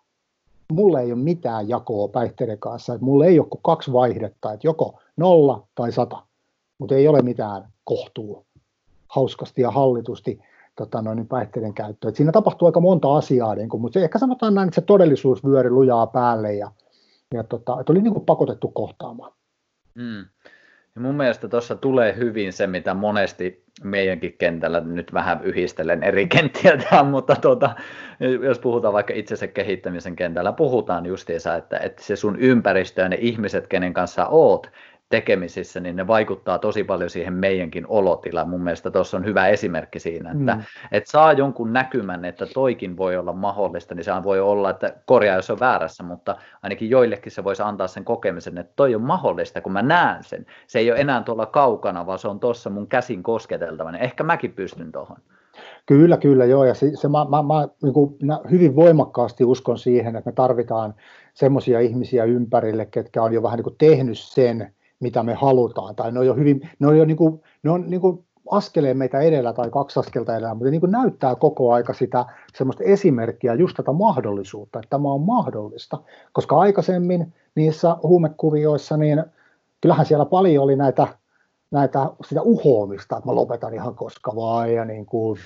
B: mulle ei ole mitään jakoa päihteiden kanssa, että mulle ei ole kuin kaksi vaihdetta, että joko nolla tai sata, mutta ei ole mitään kohtua hauskasti ja hallitusti tota, noin, niin päihteiden käyttöä. Et siinä tapahtuu aika monta asiaa, niin kuin, mutta se, ehkä sanotaan näin, että se todellisuus vyöri lujaa päälle ja, ja tota, että oli niin kuin pakotettu kohtaamaan.
A: Mm. Ja mun mielestä tuossa tulee hyvin se, mitä monesti meidänkin kentällä, nyt vähän yhdistelen eri [laughs] kenttiä tämän, mutta tuota, jos puhutaan vaikka itsensä kehittämisen kentällä, puhutaan justiinsa, että, että se sun ympäristö ja ne ihmiset, kenen kanssa oot, tekemisissä, niin ne vaikuttaa tosi paljon siihen meidänkin olotilaan. Mun mielestä tuossa on hyvä esimerkki siinä, että, mm. että saa jonkun näkymän, että toikin voi olla mahdollista, niin sehän voi olla, että korjaa jos on väärässä, mutta ainakin joillekin se voisi antaa sen kokemisen, että toi on mahdollista, kun mä näen sen. Se ei ole enää tuolla kaukana, vaan se on tuossa mun käsin kosketeltavana. Ehkä mäkin pystyn tuohon.
B: Kyllä, kyllä, joo. Ja se, se mä, mä, mä niin kuin, hyvin voimakkaasti uskon siihen, että me tarvitaan semmoisia ihmisiä ympärille, ketkä on jo vähän niin kuin tehnyt sen, mitä me halutaan, tai ne on jo hyvin, ne on jo niin kuin, ne on niin kuin askeleen meitä edellä tai kaksi askelta edellä, mutta niin kuin näyttää koko aika sitä semmoista esimerkkiä, just tätä mahdollisuutta, että tämä on mahdollista, koska aikaisemmin niissä huumekuvioissa, niin kyllähän siellä paljon oli näitä, näitä sitä uhoamista, että mä lopetan ihan koska vaan, ja niin kuin,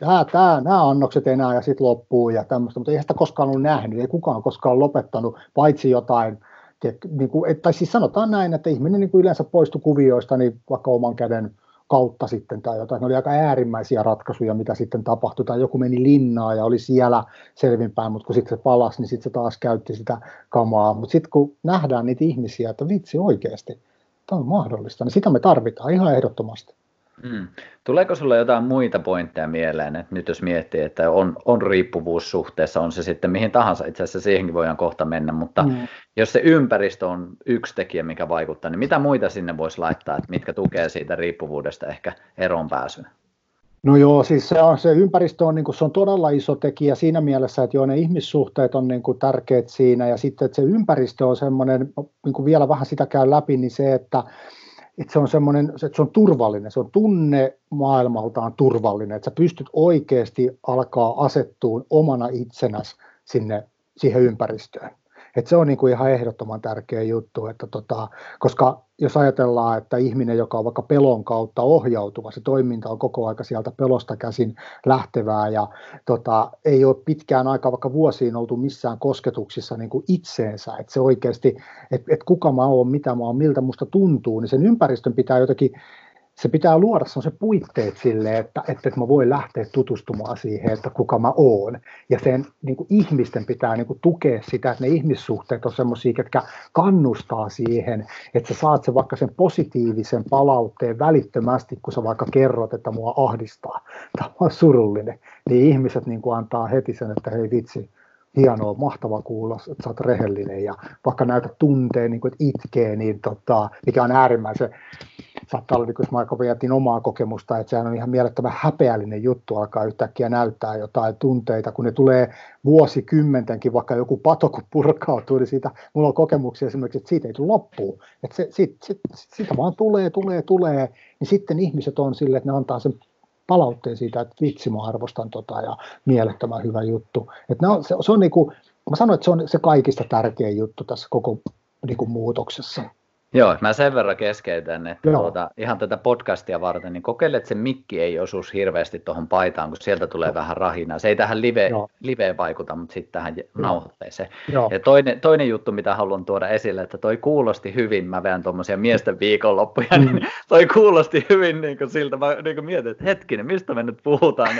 B: tämä, tämä, nämä annokset enää ja sitten loppuu ja tämmöistä, mutta ei sitä koskaan ollut nähnyt, ei kukaan koskaan lopettanut, paitsi jotain niin kuin, tai siis sanotaan näin, että ihminen niin kuin yleensä poistui kuvioista niin vaikka oman käden kautta sitten tai jotain. Ne oli aika äärimmäisiä ratkaisuja, mitä sitten tapahtui. Tai joku meni linnaan ja oli siellä selvinpäin, mutta kun sitten se palasi, niin sitten se taas käytti sitä kamaa. Mutta sitten kun nähdään niitä ihmisiä, että vitsi oikeasti, tämä on mahdollista, niin sitä me tarvitaan ihan ehdottomasti.
A: Mm. Tuleeko sinulle jotain muita pointteja mieleen, että nyt jos miettii, että on, on riippuvuus suhteessa, on se sitten mihin tahansa, itse asiassa siihenkin voidaan kohta mennä, mutta mm. jos se ympäristö on yksi tekijä, mikä vaikuttaa, niin mitä muita sinne voisi laittaa, että mitkä tukee siitä riippuvuudesta ehkä eroon pääsyä?
B: No joo, siis se, on, se ympäristö on, niin kuin, se on todella iso tekijä siinä mielessä, että joo, ne ihmissuhteet on niin kuin, tärkeät siinä, ja sitten että se ympäristö on semmoinen, niin kuin vielä vähän sitä käy läpi, niin se, että että se on semmoinen, että se on turvallinen, se on tunne maailmaltaan turvallinen, että sä pystyt oikeasti alkaa asettua omana itsenäs sinne siihen ympäristöön. Et se on niinku ihan ehdottoman tärkeä juttu, että tota, koska jos ajatellaan, että ihminen, joka on vaikka pelon kautta ohjautuva, se toiminta on koko aika sieltä pelosta käsin lähtevää ja tota, ei ole pitkään aikaa, vaikka vuosiin oltu missään kosketuksissa niin kuin itseensä, että se oikeasti, että, että kuka mä oon, mitä mä oon, miltä musta tuntuu, niin sen ympäristön pitää jotenkin se pitää luoda se puitteet sille, että, että mä voin lähteä tutustumaan siihen, että kuka mä oon. Ja sen niin kuin ihmisten pitää niin kuin tukea sitä, että ne ihmissuhteet on semmoisia, jotka kannustaa siihen, että sä saat sen vaikka sen positiivisen palautteen välittömästi, kun sä vaikka kerrot, että mua ahdistaa tai oon surullinen. Niin ihmiset niin kuin antaa heti sen, että hei vitsi, hienoa, mahtava kuulla, että sä oot rehellinen ja vaikka näytät tunteen, niin kuin, että itkee, niin tota, mikä on äärimmäisen, saattaa mä jätin omaa kokemusta, että sehän on ihan mielettömän häpeällinen juttu alkaa yhtäkkiä näyttää jotain tunteita, kun ne tulee vuosikymmentenkin, vaikka joku pato kun purkautuu, niin siitä, mulla on kokemuksia esimerkiksi, että siitä ei tule loppuun, että se, sit, sit, sitä vaan tulee, tulee, tulee, niin sitten ihmiset on sille, että ne antaa sen palautteen siitä, että vitsi mä arvostan tota ja mielettömän hyvä juttu. Että on, se, se on niin kuin, mä sanoin, että se on se kaikista tärkein juttu tässä koko niin kuin muutoksessa.
A: Joo, mä sen verran keskeytän, että tuota, ihan tätä podcastia varten, niin kokeile, että se mikki ei osuisi hirveästi tuohon paitaan, kun sieltä tulee Joo. vähän rahinaa. Se ei tähän live, liveen vaikuta, mutta sitten tähän nauhoitteeseen. Ja toinen, toinen juttu, mitä haluan tuoda esille, että toi kuulosti hyvin, mä veän tuommoisia miesten viikonloppuja, mm. niin toi kuulosti hyvin niin kuin siltä, mä niin kuin mietin, että hetkinen, mistä me nyt puhutaan.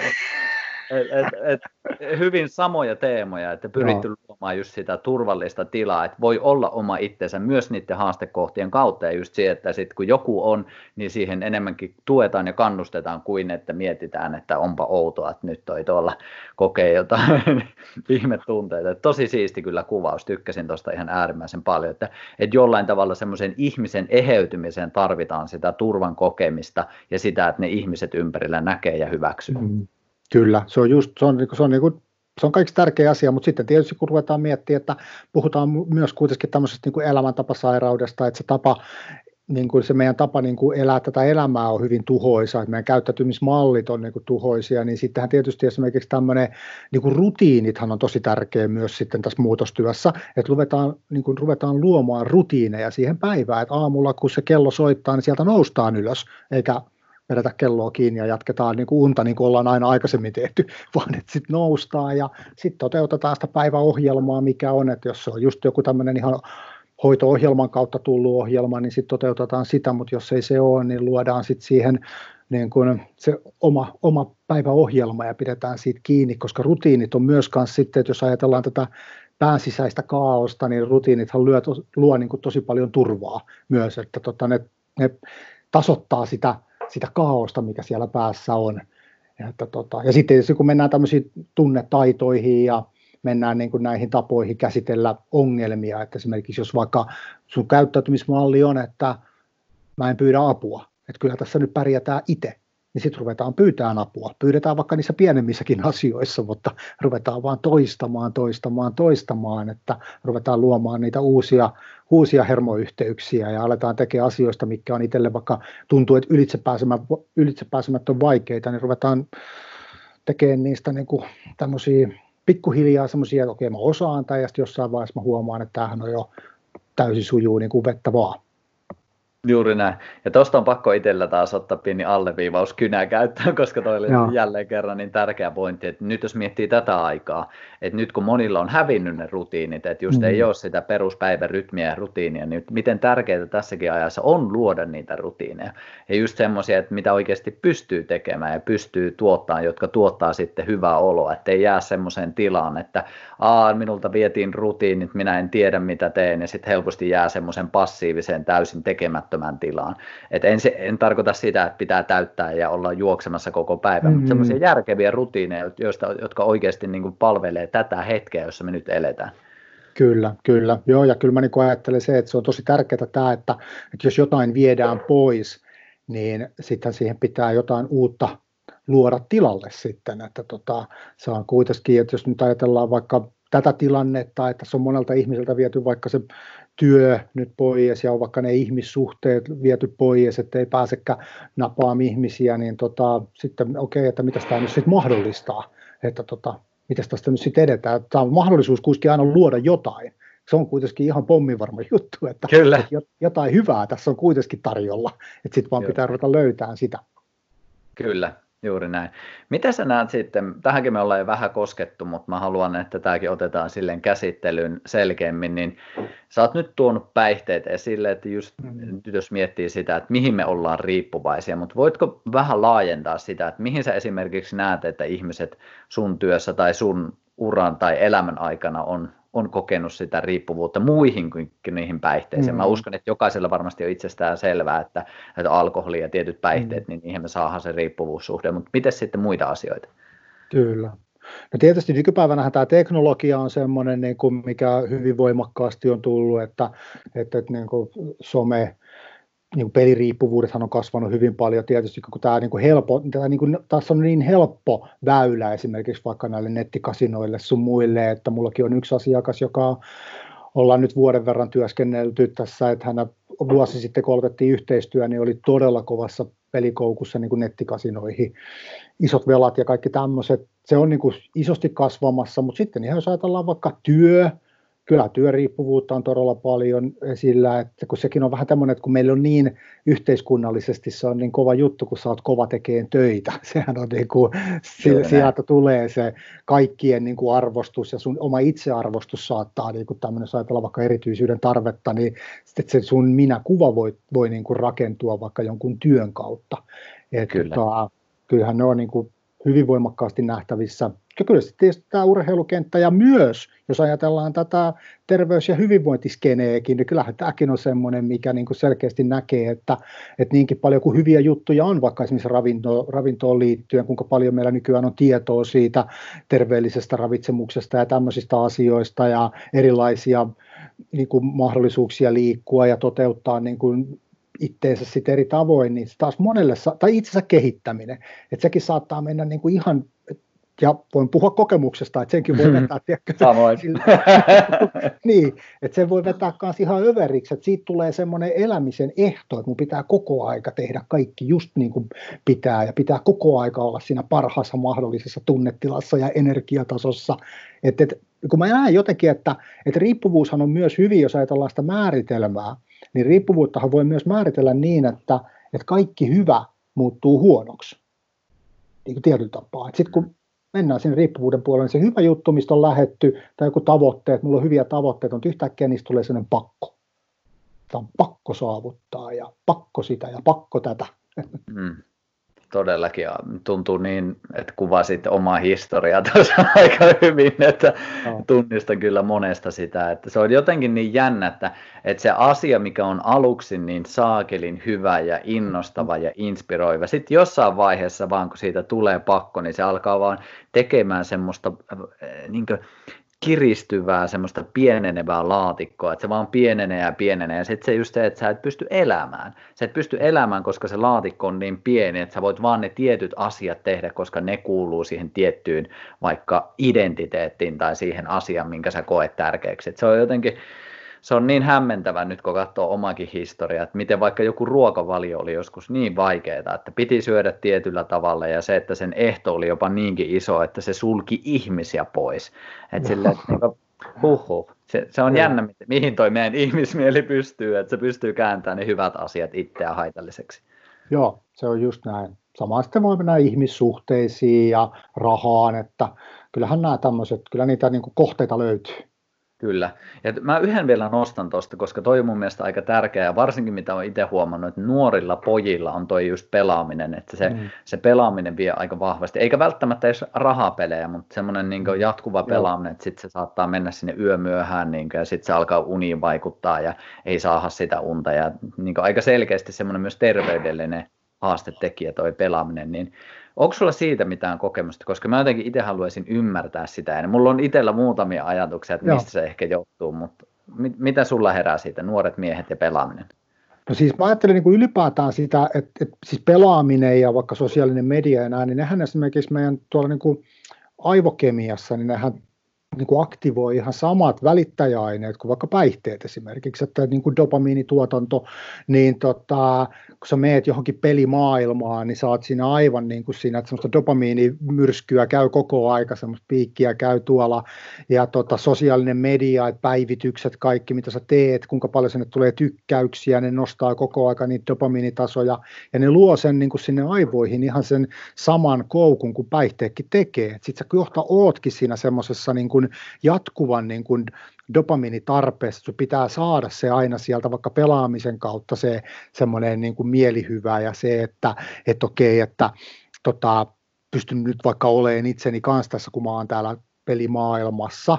A: Et, et, et, hyvin samoja teemoja, että pyritty Joo. luomaan just sitä turvallista tilaa, että voi olla oma itsensä myös niiden haastekohtien kautta ja just se, että sit kun joku on, niin siihen enemmänkin tuetaan ja kannustetaan kuin että mietitään, että onpa outoa, että nyt toi tuolla kokee jotain [laughs] ihmetunteita. Et tosi siisti kyllä kuvaus, tykkäsin tuosta ihan äärimmäisen paljon, että, että jollain tavalla semmoisen ihmisen eheytymiseen tarvitaan sitä turvan kokemista ja sitä, että ne ihmiset ympärillä näkee ja hyväksyy. Mm.
B: Kyllä, se on just, se on, niinku, se on, niin kuin, se on kaikista tärkeä asia, mutta sitten tietysti kun ruvetaan miettimään, että puhutaan myös kuitenkin tämmöisestä niin kuin elämäntapasairaudesta, että se tapa, niin kuin se meidän tapa niin kuin elää tätä elämää on hyvin tuhoisa, että meidän käyttäytymismallit on niin kuin tuhoisia, niin sittenhän tietysti esimerkiksi tämmöinen niin kuin rutiinithan on tosi tärkeä myös sitten tässä muutostyössä, että ruvetaan, niin kuin ruvetaan luomaan rutiineja siihen päivään, että aamulla kun se kello soittaa, niin sieltä noustaan ylös, eikä vedetä kelloa kiinni ja jatketaan niin kuin unta niin kuin ollaan aina aikaisemmin tehty, [laughs] vaan että sitten noustaan ja sitten toteutetaan sitä päiväohjelmaa, mikä on, että jos se on just joku tämmöinen ihan hoito-ohjelman kautta tullut ohjelma, niin sitten toteutetaan sitä, mutta jos ei se ole, niin luodaan sitten siihen niin kuin se oma, oma päiväohjelma ja pidetään siitä kiinni, koska rutiinit on myös sitten, että jos ajatellaan tätä pään sisäistä kaaosta, niin rutiinithan lyö, luo niin kuin tosi paljon turvaa myös, että tota, ne, ne tasoittaa sitä sitä kaaosta, mikä siellä päässä on. Ja, että tota, ja sitten kun mennään tämmöisiin tunnetaitoihin ja mennään niin kuin näihin tapoihin käsitellä ongelmia, että esimerkiksi jos vaikka sun käyttäytymismalli on, että mä en pyydä apua, että kyllä tässä nyt pärjätään itse, niin sitten ruvetaan pyytämään apua. Pyydetään vaikka niissä pienemmissäkin [laughs] asioissa, mutta ruvetaan vaan toistamaan, toistamaan, toistamaan, että ruvetaan luomaan niitä uusia, uusia hermoyhteyksiä ja aletaan tekemään asioista, mikä on itselle vaikka tuntuu, että ylitsepääsemät, on vaikeita, niin ruvetaan tekemään niistä niin kuin tämmöisiä pikkuhiljaa semmoisia, että okei mä osaan tai jossain vaiheessa mä huomaan, että tämähän on jo täysin sujuu niin kuin vettä vaan.
A: Juuri näin. Ja tuosta on pakko itsellä taas ottaa pieni alleviivaus kynää käyttöön, koska toi oli Joo. jälleen kerran niin tärkeä pointti, että nyt jos miettii tätä aikaa, että nyt kun monilla on hävinnyt ne rutiinit, että just mm. ei ole sitä peruspäivän rytmiä ja rutiinia, niin miten tärkeää tässäkin ajassa on luoda niitä rutiineja. Ja just semmoisia, että mitä oikeasti pystyy tekemään ja pystyy tuottamaan, jotka tuottaa sitten hyvää oloa, että ei jää semmoiseen tilaan, että Aa, minulta vietiin rutiinit, minä en tiedä mitä teen, ja sitten helposti jää semmoisen passiiviseen täysin tekemättömään tilaan. Et en, en tarkoita sitä, että pitää täyttää ja olla juoksemassa koko päivän, mm-hmm. mutta semmoisia järkeviä rutiineja, joista, jotka oikeasti niin kuin palvelee tätä hetkeä, jossa me nyt eletään.
B: Kyllä, kyllä. Joo, ja kyllä mä niin ajattelen se, että se on tosi tärkeää tämä, että, että jos jotain viedään pois, niin sitten siihen pitää jotain uutta luoda tilalle sitten, että tota, se on kuitenkin, että jos nyt ajatellaan vaikka tätä tilannetta, että se on monelta ihmiseltä viety vaikka se työ nyt pois ja on vaikka ne ihmissuhteet viety pois, että ei pääsekään napaamaan ihmisiä, niin tota, sitten okei, okay, että mitä tämä nyt sitten mahdollistaa, että tota, miten tästä nyt sitten edetään. Tämä on mahdollisuus kuitenkin aina luoda jotain. Se on kuitenkin ihan pommivarma [laughs] juttu, että Kyllä. jotain hyvää tässä on kuitenkin tarjolla, että sitten vaan Kyllä. pitää ruveta löytämään sitä.
A: Kyllä, Juuri näin. Mitä sä näet sitten, tähänkin me ollaan jo vähän koskettu, mutta mä haluan, että tämäkin otetaan silleen käsittelyyn selkeämmin, niin sä oot nyt tuonut päihteet esille, että just mm. jos miettii sitä, että mihin me ollaan riippuvaisia, mutta voitko vähän laajentaa sitä, että mihin sä esimerkiksi näet, että ihmiset sun työssä tai sun uran tai elämän aikana on on kokenut sitä riippuvuutta muihin kuin niihin päihteisiin. Mm. Mä uskon, että jokaisella varmasti on itsestään selvää, että, että alkoholi ja tietyt päihteet, mm. niin niihin me saadaan se riippuvuussuhde, mutta miten sitten muita asioita?
B: Kyllä. No tietysti nykypäivänä tämä teknologia on semmoinen, niin kuin mikä hyvin voimakkaasti on tullut, että, että, että niin kuin some, niin kuin peliriippuvuudethan on kasvanut hyvin paljon tietysti, kun tämä, niin kuin helppo, tämä niin kuin, tässä on niin helppo väylä esimerkiksi vaikka näille nettikasinoille sun muille, että mullakin on yksi asiakas, joka ollaan nyt vuoden verran työskennelty tässä, että hän vuosi sitten kun aloitettiin yhteistyö, niin oli todella kovassa pelikoukussa niin kuin nettikasinoihin, isot velat ja kaikki tämmöiset. Se on niin kuin isosti kasvamassa, mutta sitten ihan jos ajatellaan vaikka työ, kyllä työriippuvuutta on todella paljon esillä, että kun sekin on vähän tämmöinen, että kun meillä on niin yhteiskunnallisesti se on niin kova juttu, kun sä oot kova tekemään töitä. [laughs] Sehän on niin kuin, sieltä tulee se kaikkien niin kuin arvostus ja sun oma itsearvostus saattaa niin kuin tämmöinen, jos ajatellaan vaikka erityisyyden tarvetta, niin sitten se sun minä-kuva voi, voi niin kuin rakentua vaikka jonkun työn kautta. Että, Kyllä. Tota, kyllähän ne on niin kuin hyvin voimakkaasti nähtävissä ja kyllä sitten tämä urheilukenttä ja myös, jos ajatellaan tätä terveys- ja hyvinvointiskeneekin, niin kyllähän tämäkin on semmoinen, mikä niin kuin selkeästi näkee, että, että niinkin paljon kuin hyviä juttuja on vaikka esimerkiksi ravinto, ravintoon liittyen, kuinka paljon meillä nykyään on tietoa siitä terveellisestä ravitsemuksesta ja tämmöisistä asioista ja erilaisia niin kuin mahdollisuuksia liikkua ja toteuttaa niin kuin itteensä sitten eri tavoin, niin taas monelle, tai itsensä kehittäminen, että sekin saattaa mennä niin kuin ihan ja voin puhua kokemuksesta, että senkin voi vetää, tiedätkö,
A: Samoin. [laughs]
B: niin, että sen voi vetää myös ihan överiksi, että siitä tulee semmoinen elämisen ehto, että mun pitää koko aika tehdä kaikki just niin kuin pitää, ja pitää koko aika olla siinä parhaassa mahdollisessa tunnetilassa ja energiatasossa, että, että kun mä näen jotenkin, että, että riippuvuushan on myös hyvin, jos ajatellaan sitä määritelmää, niin riippuvuuttahan voi myös määritellä niin, että, että kaikki hyvä muuttuu huonoksi niin kuin tietyllä tapaa. Sitten kun mennään sinne riippuvuuden puolelle, niin se hyvä juttu, mistä on lähetty, tai joku tavoitteet, mulla on hyviä tavoitteita, mutta yhtäkkiä niistä tulee sellainen pakko. Tämä on pakko saavuttaa ja pakko sitä ja pakko tätä. Mm
A: todellakin tuntuu niin, että kuvasit omaa historiaa [laughs] tuossa aika hyvin, että tunnistan kyllä monesta sitä, että se on jotenkin niin jännä, että, että se asia, mikä on aluksi niin saakelin hyvä ja innostava ja inspiroiva, sitten jossain vaiheessa vaan kun siitä tulee pakko, niin se alkaa vaan tekemään semmoista äh, niin kuin, kiristyvää, semmoista pienenevää laatikkoa, että se vaan pienenee ja pienenee, ja sitten se just se, että sä et pysty elämään. Sä et pysty elämään, koska se laatikko on niin pieni, että sä voit vaan ne tietyt asiat tehdä, koska ne kuuluu siihen tiettyyn vaikka identiteettiin tai siihen asiaan, minkä sä koet tärkeäksi. Et se on jotenkin, se on niin hämmentävä nyt, kun katsoo omakin historia, että miten vaikka joku ruokavalio oli joskus niin vaikeaa, että piti syödä tietyllä tavalla ja se, että sen ehto oli jopa niinkin iso, että se sulki ihmisiä pois. Että sille, että niin kuin, huhhuh. Se, se on jännä, mihin toi meidän ihmismieli pystyy, että se pystyy kääntämään ne hyvät asiat itseään haitalliseksi.
B: Joo, se on just näin. Sama sitten voi mennä ihmissuhteisiin ja rahaan, että kyllähän nämä tämmöiset, kyllä niitä niin kohteita löytyy.
A: Kyllä. Ja mä yhden vielä nostan tuosta, koska toi on mun mielestä aika tärkeää, ja varsinkin mitä olen itse huomannut, että nuorilla pojilla on toi just pelaaminen, että se, mm. se pelaaminen vie aika vahvasti, eikä välttämättä edes rahapelejä, mutta semmoinen niin jatkuva pelaaminen, että sitten se saattaa mennä sinne yömyöhään, niin kuin, ja sitten se alkaa uniin vaikuttaa, ja ei saada sitä unta, ja niin aika selkeästi semmoinen myös terveydellinen haastetekijä toi pelaaminen, niin Onko sulla siitä mitään kokemusta, koska mä jotenkin itse haluaisin ymmärtää sitä, ja mulla on itsellä muutamia ajatuksia, että mistä Joo. se ehkä johtuu, mutta mit, mitä sulla herää siitä, nuoret miehet ja pelaaminen?
B: No siis mä ajattelen niin kuin ylipäätään sitä, että, että siis pelaaminen ja vaikka sosiaalinen media ja näin, niin nehän esimerkiksi meidän tuolla niin kuin aivokemiassa, niin nehän niin kuin aktivoi ihan samat välittäjäaineet kuin vaikka päihteet esimerkiksi, että niin kuin dopamiinituotanto, niin tota, kun sä meet johonkin pelimaailmaan, niin saat siinä aivan niin kuin siinä, että semmoista dopamiinimyrskyä käy koko aika, semmoista piikkiä käy tuolla, ja tota, sosiaalinen media, että päivitykset, kaikki mitä sä teet, kuinka paljon sinne tulee tykkäyksiä, ne nostaa koko aika niitä dopamiinitasoja, ja ne luo sen niin kuin sinne aivoihin ihan sen saman koukun kuin päihteekin tekee. Sitten sä kohta ootkin siinä semmoisessa niin kuin jatkuvan niin kuin dopamiinitarpeessa, sun pitää saada se aina sieltä vaikka pelaamisen kautta se semmoinen niin kuin mielihyvä ja se, että et okei, että tota, pystyn nyt vaikka olemaan itseni kanssa tässä, kun mä oon täällä pelimaailmassa,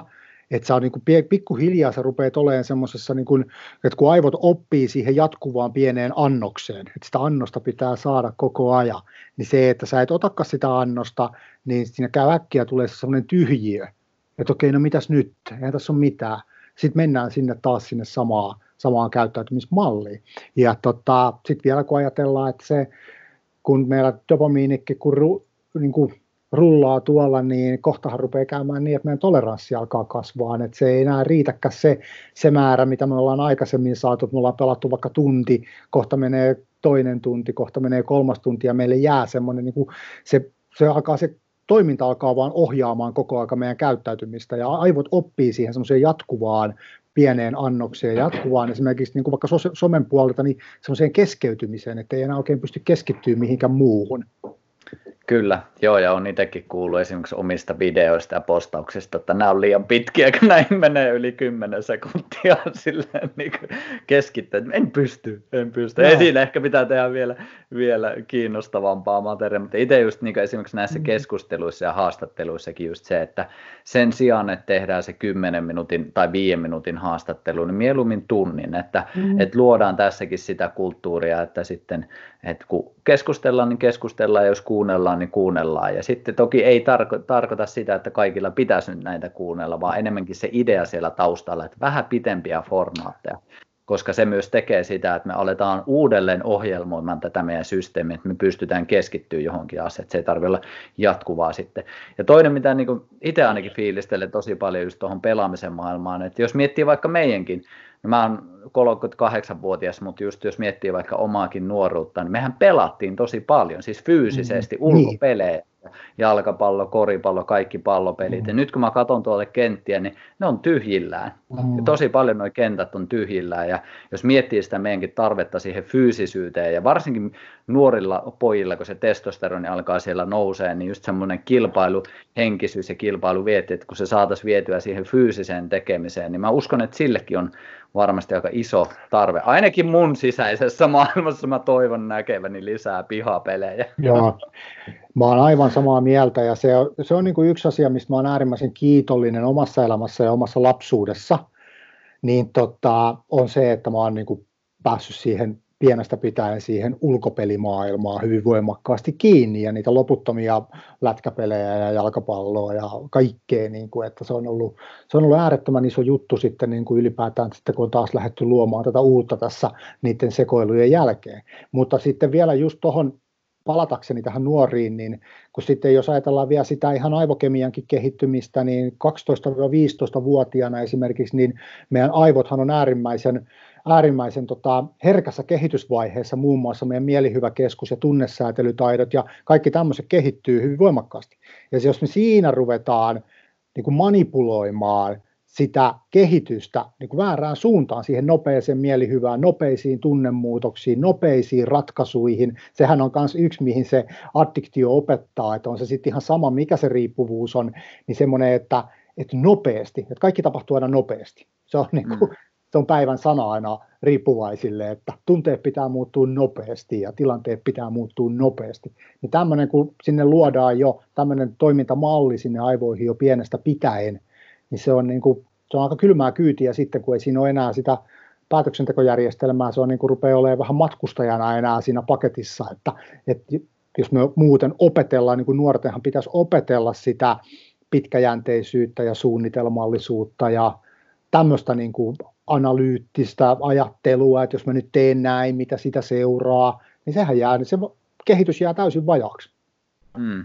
B: Että se on niin kuin pikkuhiljaa se rupeaa olemaan semmoisessa, niin kuin, että kun aivot oppii siihen jatkuvaan pieneen annokseen, että sitä annosta pitää saada koko ajan, niin se, että sä et otakaan sitä annosta, niin siinä käy äkkiä tulee semmoinen tyhjiö, että okei, no mitäs nyt, eihän tässä ole mitään. Sitten mennään sinne taas sinne samaan, samaan käyttäytymismalliin. Ja tota, sitten vielä kun ajatellaan, että se, kun meillä dopamiinikki, kun, ru, niin kuin rullaa tuolla, niin kohtahan rupeaa käymään niin, että meidän toleranssi alkaa kasvaa, että se ei enää riitäkään se, se määrä, mitä me ollaan aikaisemmin saatu, me ollaan pelattu vaikka tunti, kohta menee toinen tunti, kohta menee kolmas tunti ja meille jää semmoinen, niin kuin se, se alkaa se toiminta alkaa vaan ohjaamaan koko ajan meidän käyttäytymistä ja aivot oppii siihen semmoiseen jatkuvaan pieneen annokseen, jatkuvaan esimerkiksi niin kuin vaikka somen puolelta niin semmoiseen keskeytymiseen, että ei enää oikein pysty keskittyä mihinkään muuhun.
A: Kyllä, joo, ja on itsekin kuullut esimerkiksi omista videoista ja postauksista, että nämä on liian pitkiä, kun näin menee yli 10 sekuntia [laughs] silleen niin keskittyä. En pysty, en pysty. No. Siinä ehkä pitää tehdä vielä, vielä kiinnostavampaa materiaalia, mutta itse just niin esimerkiksi näissä mm. keskusteluissa ja haastatteluissakin just se, että sen sijaan, että tehdään se 10 minuutin tai 5 minuutin haastattelu, niin mieluummin tunnin, että, mm. että luodaan tässäkin sitä kulttuuria, että sitten, että kun keskustellaan, niin keskustellaan, ja jos kuunnellaan, niin kuunnellaan. Ja sitten toki ei tarko- tarkoita sitä, että kaikilla pitäisi nyt näitä kuunnella, vaan enemmänkin se idea siellä taustalla, että vähän pitempiä formaatteja, koska se myös tekee sitä, että me aletaan uudelleen ohjelmoimaan tätä meidän systeemiä, että me pystytään keskittyä johonkin asiaan, että se ei tarvitse olla jatkuvaa sitten. Ja toinen, mitä niin itse ainakin fiilistelen tosi paljon just tuohon pelaamisen maailmaan, että jos miettii vaikka meidänkin, niin mä oon 38-vuotias, mutta just jos miettii vaikka omaakin nuoruutta, niin mehän pelattiin tosi paljon, siis fyysisesti, mm, ulkopelejä, niin. jalkapallo, koripallo, kaikki pallopelit. Mm. Ja nyt kun mä katson tuolle kenttiä, niin ne on tyhjillään. Mm. Ja tosi paljon nuo kentät on tyhjillään. Ja jos miettii sitä meidänkin tarvetta siihen fyysisyyteen, ja varsinkin nuorilla pojilla, kun se testosteroni alkaa siellä nousee, niin just semmoinen kilpailuhenkisyys ja kilpailuvietti, että kun se saataisiin vietyä siihen fyysiseen tekemiseen, niin mä uskon, että sillekin on varmasti aika iso tarve. Ainakin mun sisäisessä [laughs] maailmassa mä toivon näkeväni lisää pihapelejä. [laughs]
B: Joo, mä oon aivan samaa mieltä ja se on, se on niin kuin yksi asia, mistä mä oon äärimmäisen kiitollinen omassa elämässä ja omassa lapsuudessa, niin tota, on se, että mä oon niin kuin päässyt siihen pienestä pitäen siihen ulkopelimaailmaan hyvin voimakkaasti kiinni ja niitä loputtomia lätkäpelejä ja jalkapalloa ja kaikkea, niin kuin, että se on, ollut, se on ollut äärettömän iso juttu sitten niin kuin ylipäätään sitten kun on taas lähdetty luomaan tätä uutta tässä niiden sekoilujen jälkeen. Mutta sitten vielä just tuohon palatakseni tähän nuoriin, niin kun sitten jos ajatellaan vielä sitä ihan aivokemiankin kehittymistä, niin 12-15-vuotiaana esimerkiksi, niin meidän aivothan on äärimmäisen äärimmäisen tota, herkässä kehitysvaiheessa, muun muassa meidän mielihyväkeskus ja tunnesäätelytaidot ja kaikki tämmöiset kehittyy hyvin voimakkaasti. Ja jos me siinä ruvetaan niin kuin manipuloimaan sitä kehitystä niin kuin väärään suuntaan, siihen nopeeseen mielihyvään, nopeisiin tunnemuutoksiin, nopeisiin ratkaisuihin. Sehän on myös yksi, mihin se addiktio opettaa, että on se sitten ihan sama, mikä se riippuvuus on, niin semmoinen, että, että nopeasti, että kaikki tapahtuu aina nopeasti. Se on niin kuin, mm se on päivän sana aina riippuvaisille, että tunteet pitää muuttua nopeasti ja tilanteet pitää muuttua nopeasti. Niin tämmöinen, kun sinne luodaan jo tämmöinen toimintamalli sinne aivoihin jo pienestä pitäen, niin se on, niin kuin, se on aika kylmää kyytiä sitten, kun ei siinä ole enää sitä päätöksentekojärjestelmää, se on niin kuin rupeaa olemaan vähän matkustajana enää siinä paketissa, että, että jos me muuten opetellaan, niin kuin nuortenhan pitäisi opetella sitä pitkäjänteisyyttä ja suunnitelmallisuutta ja tämmöistä niin kuin analyyttistä ajattelua, että jos mä nyt teen näin, mitä sitä seuraa, niin sehän jää, niin se kehitys jää täysin vajaaksi.
A: Mm.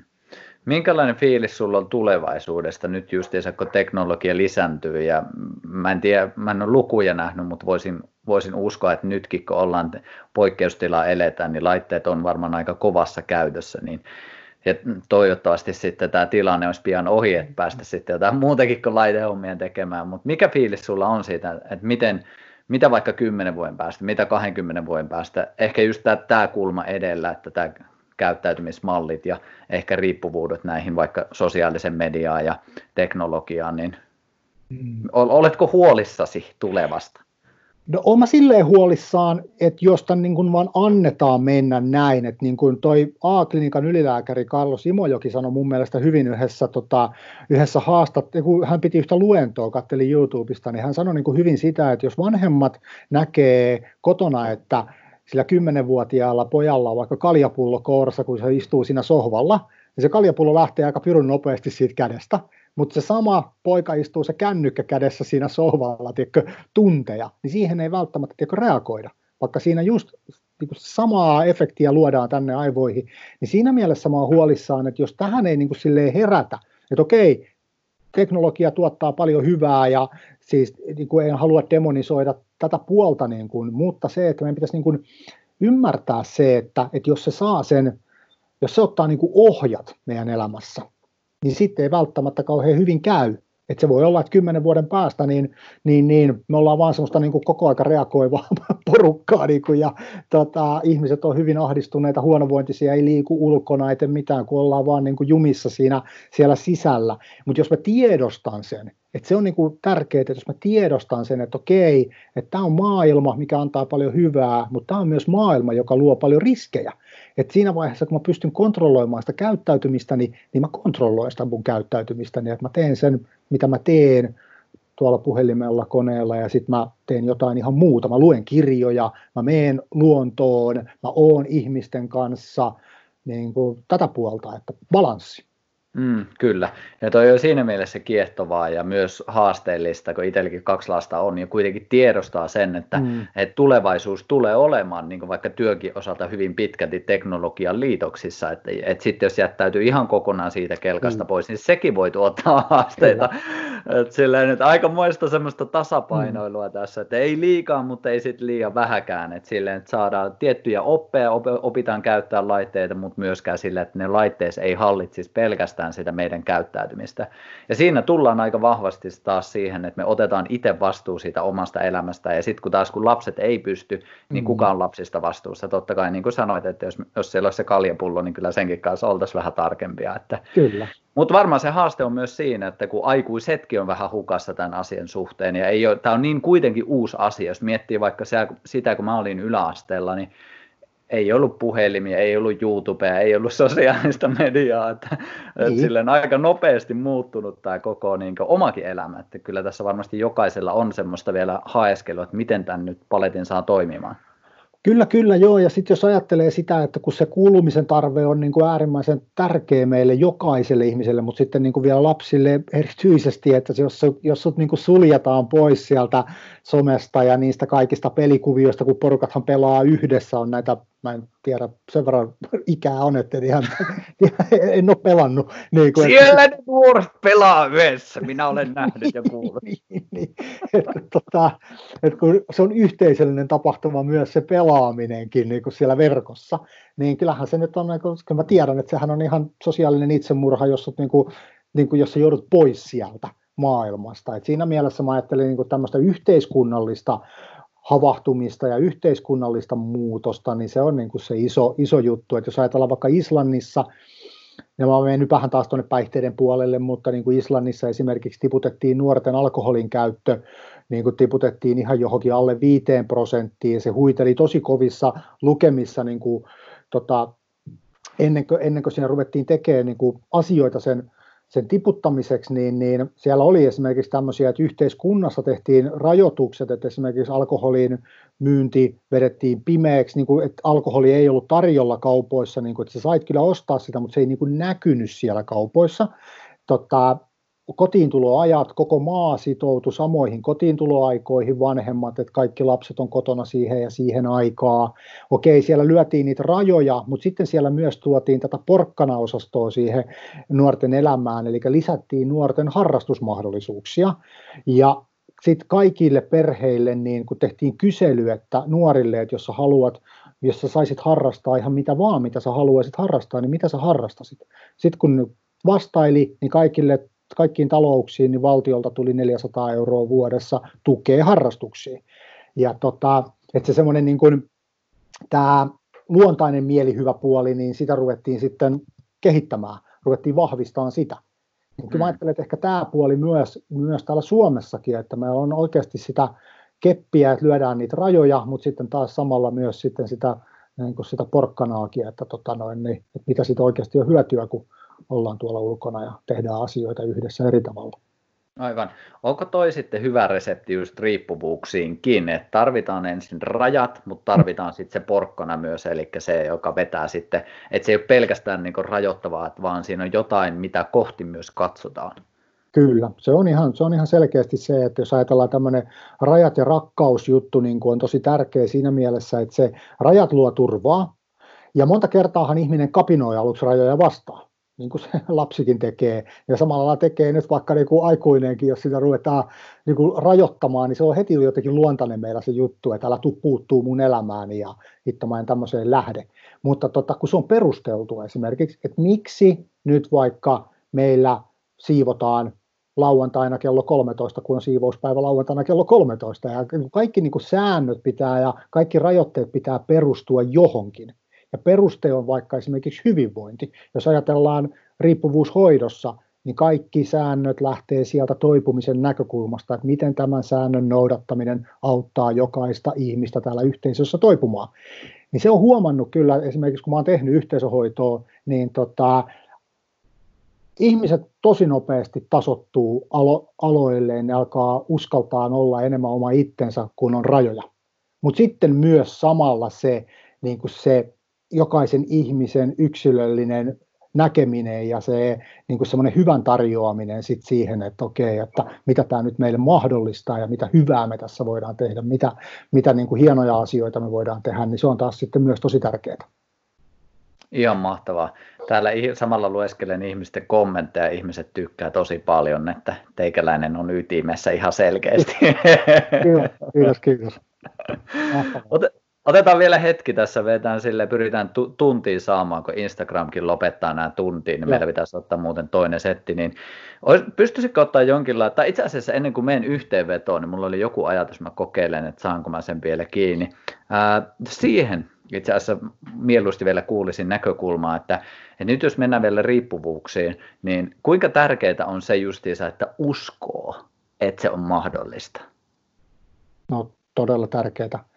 A: Minkälainen fiilis sulla on tulevaisuudesta nyt justiinsa, kun teknologia lisääntyy ja mä en tiedä, mä en ole lukuja nähnyt, mutta voisin, voisin uskoa, että nytkin kun ollaan poikkeustilaa eletään, niin laitteet on varmaan aika kovassa käytössä, niin ja toivottavasti sitten tämä tilanne olisi pian ohi, että päästä sitten jotain muutakin kuin laitehommia tekemään, mutta mikä fiilis sulla on siitä, että miten, mitä vaikka 10 vuoden päästä, mitä 20 vuoden päästä, ehkä just tämä, tämä kulma edellä, että tämä käyttäytymismallit ja ehkä riippuvuudet näihin vaikka sosiaalisen mediaan ja teknologiaan, niin mm. oletko huolissasi tulevasta?
B: No olen silleen huolissaan, että jos tämän niin kuin vaan annetaan mennä näin, että niin kuin toi A-klinikan ylilääkäri Carlos Imojoki sanoi mun mielestä hyvin yhdessä, tota, yhdessä haastat, kun hän piti yhtä luentoa, kattelin YouTubesta, niin hän sanoi niin kuin hyvin sitä, että jos vanhemmat näkee kotona, että sillä kymmenenvuotiaalla pojalla on vaikka kaljapullo kourassa, kun se istuu siinä sohvalla, niin se kaljapullo lähtee aika pirun nopeasti siitä kädestä, mutta se sama poika istuu se kännykkä kädessä siinä sohvalla tiedätkö, tunteja, niin siihen ei välttämättä tiedätkö, reagoida. Vaikka siinä just niin samaa efektiä luodaan tänne aivoihin, niin siinä mielessä mä oon huolissaan, että jos tähän ei niin kuin herätä, että okei, teknologia tuottaa paljon hyvää ja siis niin kuin en halua demonisoida tätä puolta, niin kuin, mutta se, että meidän pitäisi niin kuin ymmärtää se, että, että jos se saa sen, jos se ottaa niin kuin ohjat meidän elämässä, niin sitten ei välttämättä kauhean hyvin käy. Että se voi olla, että kymmenen vuoden päästä niin, niin, niin me ollaan vaan semmoista niin kuin koko aika reagoivaa [laughs] porukkaa niin kuin, ja tota, ihmiset on hyvin ahdistuneita, huonovointisia, ei liiku ulkona, ei mitään, kun ollaan vaan niin kuin jumissa siinä, siellä sisällä. Mutta jos mä tiedostan sen, että se on niin kuin tärkeää, että jos mä tiedostan sen, että okei, että tämä on maailma, mikä antaa paljon hyvää, mutta tämä on myös maailma, joka luo paljon riskejä. Et siinä vaiheessa, kun mä pystyn kontrolloimaan sitä käyttäytymistäni, niin mä kontrolloin sitä mun käyttäytymistäni, että mä teen sen, mitä mä teen tuolla puhelimella, koneella ja sitten mä teen jotain ihan muuta. Mä luen kirjoja, mä meen luontoon, mä oon ihmisten kanssa, niin kuin tätä puolta, että balanssi.
A: Mm, kyllä. Ja toi on siinä mielessä kiehtovaa ja myös haasteellista, kun itselläkin kaksi lasta on, ja kuitenkin tiedostaa sen, että, mm. että tulevaisuus tulee olemaan niin vaikka työkin osalta hyvin pitkälti teknologian liitoksissa, että, että sitten jos jättäytyy ihan kokonaan siitä kelkasta mm. pois, niin sekin voi tuottaa [laughs] haasteita. Että silleen, että aikamoista semmoista tasapainoilua mm. tässä, että ei liikaa, mutta ei sitten liian vähäkään, että silleen, että saadaan tiettyjä oppeja, opitaan käyttää laitteita, mutta myöskään sille, että ne laitteet ei hallitsisi pelkästään pelkästään sitä meidän käyttäytymistä. Ja siinä tullaan aika vahvasti taas siihen, että me otetaan itse vastuu siitä omasta elämästä, ja sitten kun taas kun lapset ei pysty, niin kuka on lapsista vastuussa? Totta kai niin kuin sanoit, että jos, jos siellä olisi se kaljapullo, niin kyllä senkin kanssa oltaisiin vähän tarkempia. Että...
B: Kyllä.
A: Mutta varmaan se haaste on myös siinä, että kun aikuisetkin on vähän hukassa tämän asian suhteen, ja ei ole, tämä on niin kuitenkin uusi asia, jos miettii vaikka sitä, kun mä olin yläasteella, niin ei ollut puhelimia, ei ollut YouTubea, ei ollut sosiaalista mediaa, että, niin. että silleen aika nopeasti muuttunut tämä koko niin kuin, omakin elämä, että kyllä tässä varmasti jokaisella on semmoista vielä haeskelua, että miten tämän nyt paletin saa toimimaan.
B: Kyllä, kyllä, joo. Ja sitten jos ajattelee sitä, että kun se kuulumisen tarve on niin kuin äärimmäisen tärkeä meille jokaiselle ihmiselle, mutta sitten niin kuin vielä lapsille erityisesti, että jos, jos sut niin kuin suljetaan pois sieltä somesta ja niistä kaikista pelikuvioista, kun porukathan pelaa yhdessä, on näitä mä en tiedä, sen verran ikää on, että ihan, [laughs] en ole pelannut.
A: Niin kuin, Siellä että... ne nuoret pelaa yhdessä, minä olen nähnyt ja kuullut. [laughs]
B: niin, niin, että, tota, että kun se on yhteisöllinen tapahtuma myös se pelaaminenkin niin kuin siellä verkossa, niin kyllähän se nyt on, niin kuin, mä tiedän, että sehän on ihan sosiaalinen itsemurha, jos, niin kuin, niin kuin, jos sä joudut pois sieltä maailmasta. Et siinä mielessä mä ajattelin niin tämmöistä yhteiskunnallista havahtumista ja yhteiskunnallista muutosta, niin se on niin kuin se iso, iso juttu. Että jos ajatellaan vaikka Islannissa, ja mä menen nyt vähän taas tuonne päihteiden puolelle, mutta niin kuin Islannissa esimerkiksi tiputettiin nuorten alkoholin käyttö, niin kuin tiputettiin ihan johonkin alle 5 prosenttiin, se huiteli tosi kovissa lukemissa niin kuin, tota, ennen, kuin, ennen kuin siinä ruvettiin tekemään niin kuin asioita sen sen tiputtamiseksi, niin, niin siellä oli esimerkiksi tämmöisiä, että yhteiskunnassa tehtiin rajoitukset, että esimerkiksi alkoholin myynti vedettiin pimeäksi, niin kuin, että alkoholi ei ollut tarjolla kaupoissa, niin kuin, että sä sait kyllä ostaa sitä, mutta se ei niin kuin näkynyt siellä kaupoissa. Tota, kotiintuloajat, koko maa sitoutui samoihin kotiintuloaikoihin, vanhemmat, että kaikki lapset on kotona siihen ja siihen aikaa. Okei, siellä lyötiin niitä rajoja, mutta sitten siellä myös tuotiin tätä porkkana-osastoa siihen nuorten elämään, eli lisättiin nuorten harrastusmahdollisuuksia. Ja sitten kaikille perheille, niin kun tehtiin kysely, että nuorille, että jos sä haluat, jos sä saisit harrastaa ihan mitä vaan, mitä sä haluaisit harrastaa, niin mitä sä harrastasit? Sitten kun vastaili, niin kaikille kaikkiin talouksiin, niin valtiolta tuli 400 euroa vuodessa tukea harrastuksiin. Ja tota, että se semmoinen niin kuin, tämä luontainen mielihyvä puoli, niin sitä ruvettiin sitten kehittämään, ruvettiin vahvistamaan sitä. Niin kyllä mä mm. ajattelen, että ehkä tämä puoli myös, myös täällä Suomessakin, että meillä on oikeasti sitä keppiä, että lyödään niitä rajoja, mutta sitten taas samalla myös sitten sitä, niin kuin sitä porkkanaakin, että, tota noin, niin, että mitä siitä oikeasti on hyötyä, kun ollaan tuolla ulkona ja tehdään asioita yhdessä eri tavalla.
A: Aivan. Onko toi sitten hyvä resepti just riippuvuuksiinkin, että tarvitaan ensin rajat, mutta tarvitaan sitten se porkkana myös, eli se, joka vetää sitten, että se ei ole pelkästään niin rajoittavaa, vaan siinä on jotain, mitä kohti myös katsotaan.
B: Kyllä, se on, ihan, se on ihan selkeästi se, että jos ajatellaan tämmöinen rajat ja rakkausjuttu, niin on tosi tärkeä siinä mielessä, että se rajat luo turvaa, ja monta kertaahan ihminen kapinoi aluksi rajoja vastaan niin kuin se [laughs] lapsikin tekee. Ja samalla lailla tekee nyt vaikka niin kuin aikuinenkin, jos sitä ruvetaan niin kuin rajoittamaan, niin se on heti jotenkin luontainen meillä se juttu, että älä tuu puuttuu mun elämääni ja hitto mä en tämmöiseen lähde. Mutta tota, kun se on perusteltu esimerkiksi, että miksi nyt vaikka meillä siivotaan lauantaina kello 13, kun on siivouspäivä lauantaina kello 13. Ja kaikki niin kuin säännöt pitää ja kaikki rajoitteet pitää perustua johonkin. Ja peruste on vaikka esimerkiksi hyvinvointi. Jos ajatellaan riippuvuushoidossa, niin kaikki säännöt lähtee sieltä toipumisen näkökulmasta, että miten tämän säännön noudattaminen auttaa jokaista ihmistä täällä yhteisössä toipumaan. Niin se on huomannut kyllä, esimerkiksi kun mä oon tehnyt yhteisöhoitoa, niin tota, ihmiset tosi nopeasti tasottuu alo- aloilleen, ne alkaa uskaltaa olla enemmän oma itsensä, kun on rajoja. Mutta sitten myös samalla se, niin kuin se jokaisen ihmisen yksilöllinen näkeminen ja se niin kuin semmoinen hyvän tarjoaminen sit siihen, että okei, että mitä tämä nyt meille mahdollistaa ja mitä hyvää me tässä voidaan tehdä, mitä, mitä niin kuin hienoja asioita me voidaan tehdä, niin se on taas sitten myös tosi tärkeää.
A: Ihan mahtavaa. Täällä samalla lueskelen ihmisten kommentteja, ihmiset tykkää tosi paljon, että teikäläinen on ytimessä ihan selkeästi.
B: Kiitos, kiitos. kiitos.
A: Otetaan vielä hetki tässä, vetään sille, pyritään tu- tuntiin saamaan, kun Instagramkin lopettaa nämä tuntiin, niin meillä pitäisi ottaa muuten toinen setti, niin pystyisikö ottaa jonkinlaista, tai itse asiassa ennen kuin menen yhteenvetoon, niin mulla oli joku ajatus, mä kokeilen, että saanko mä sen vielä kiinni. Ää, siihen itse asiassa mieluusti vielä kuulisin näkökulmaa, että, että nyt jos mennään vielä riippuvuuksiin, niin kuinka tärkeää on se justiinsa, että uskoo, että se on mahdollista?
B: No todella tärkeää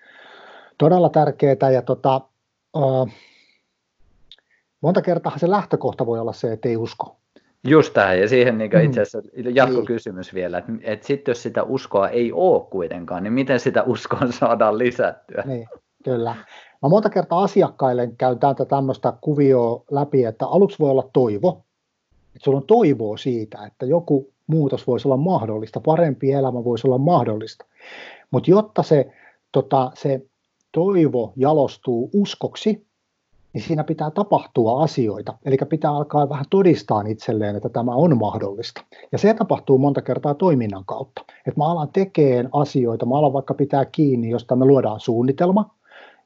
B: todella tärkeää ja tota, uh, monta kertaa se lähtökohta voi olla se, että ei usko.
A: Just tähän, ja siihen niin itse asiassa jatkokysymys niin. vielä, että, että sitten jos sitä uskoa ei ole kuitenkaan, niin miten sitä uskoa [laughs] saadaan lisättyä?
B: Niin, kyllä. Mä monta kertaa asiakkaille käyn täältä tämmöistä kuvioa läpi, että aluksi voi olla toivo, että sulla on toivoa siitä, että joku muutos voisi olla mahdollista, parempi elämä voisi olla mahdollista. Mutta jotta se, tota, se toivo jalostuu uskoksi, niin siinä pitää tapahtua asioita. Eli pitää alkaa vähän todistaa itselleen, että tämä on mahdollista. Ja se tapahtuu monta kertaa toiminnan kautta. Että mä alan tekemään asioita, mä alan vaikka pitää kiinni, josta me luodaan suunnitelma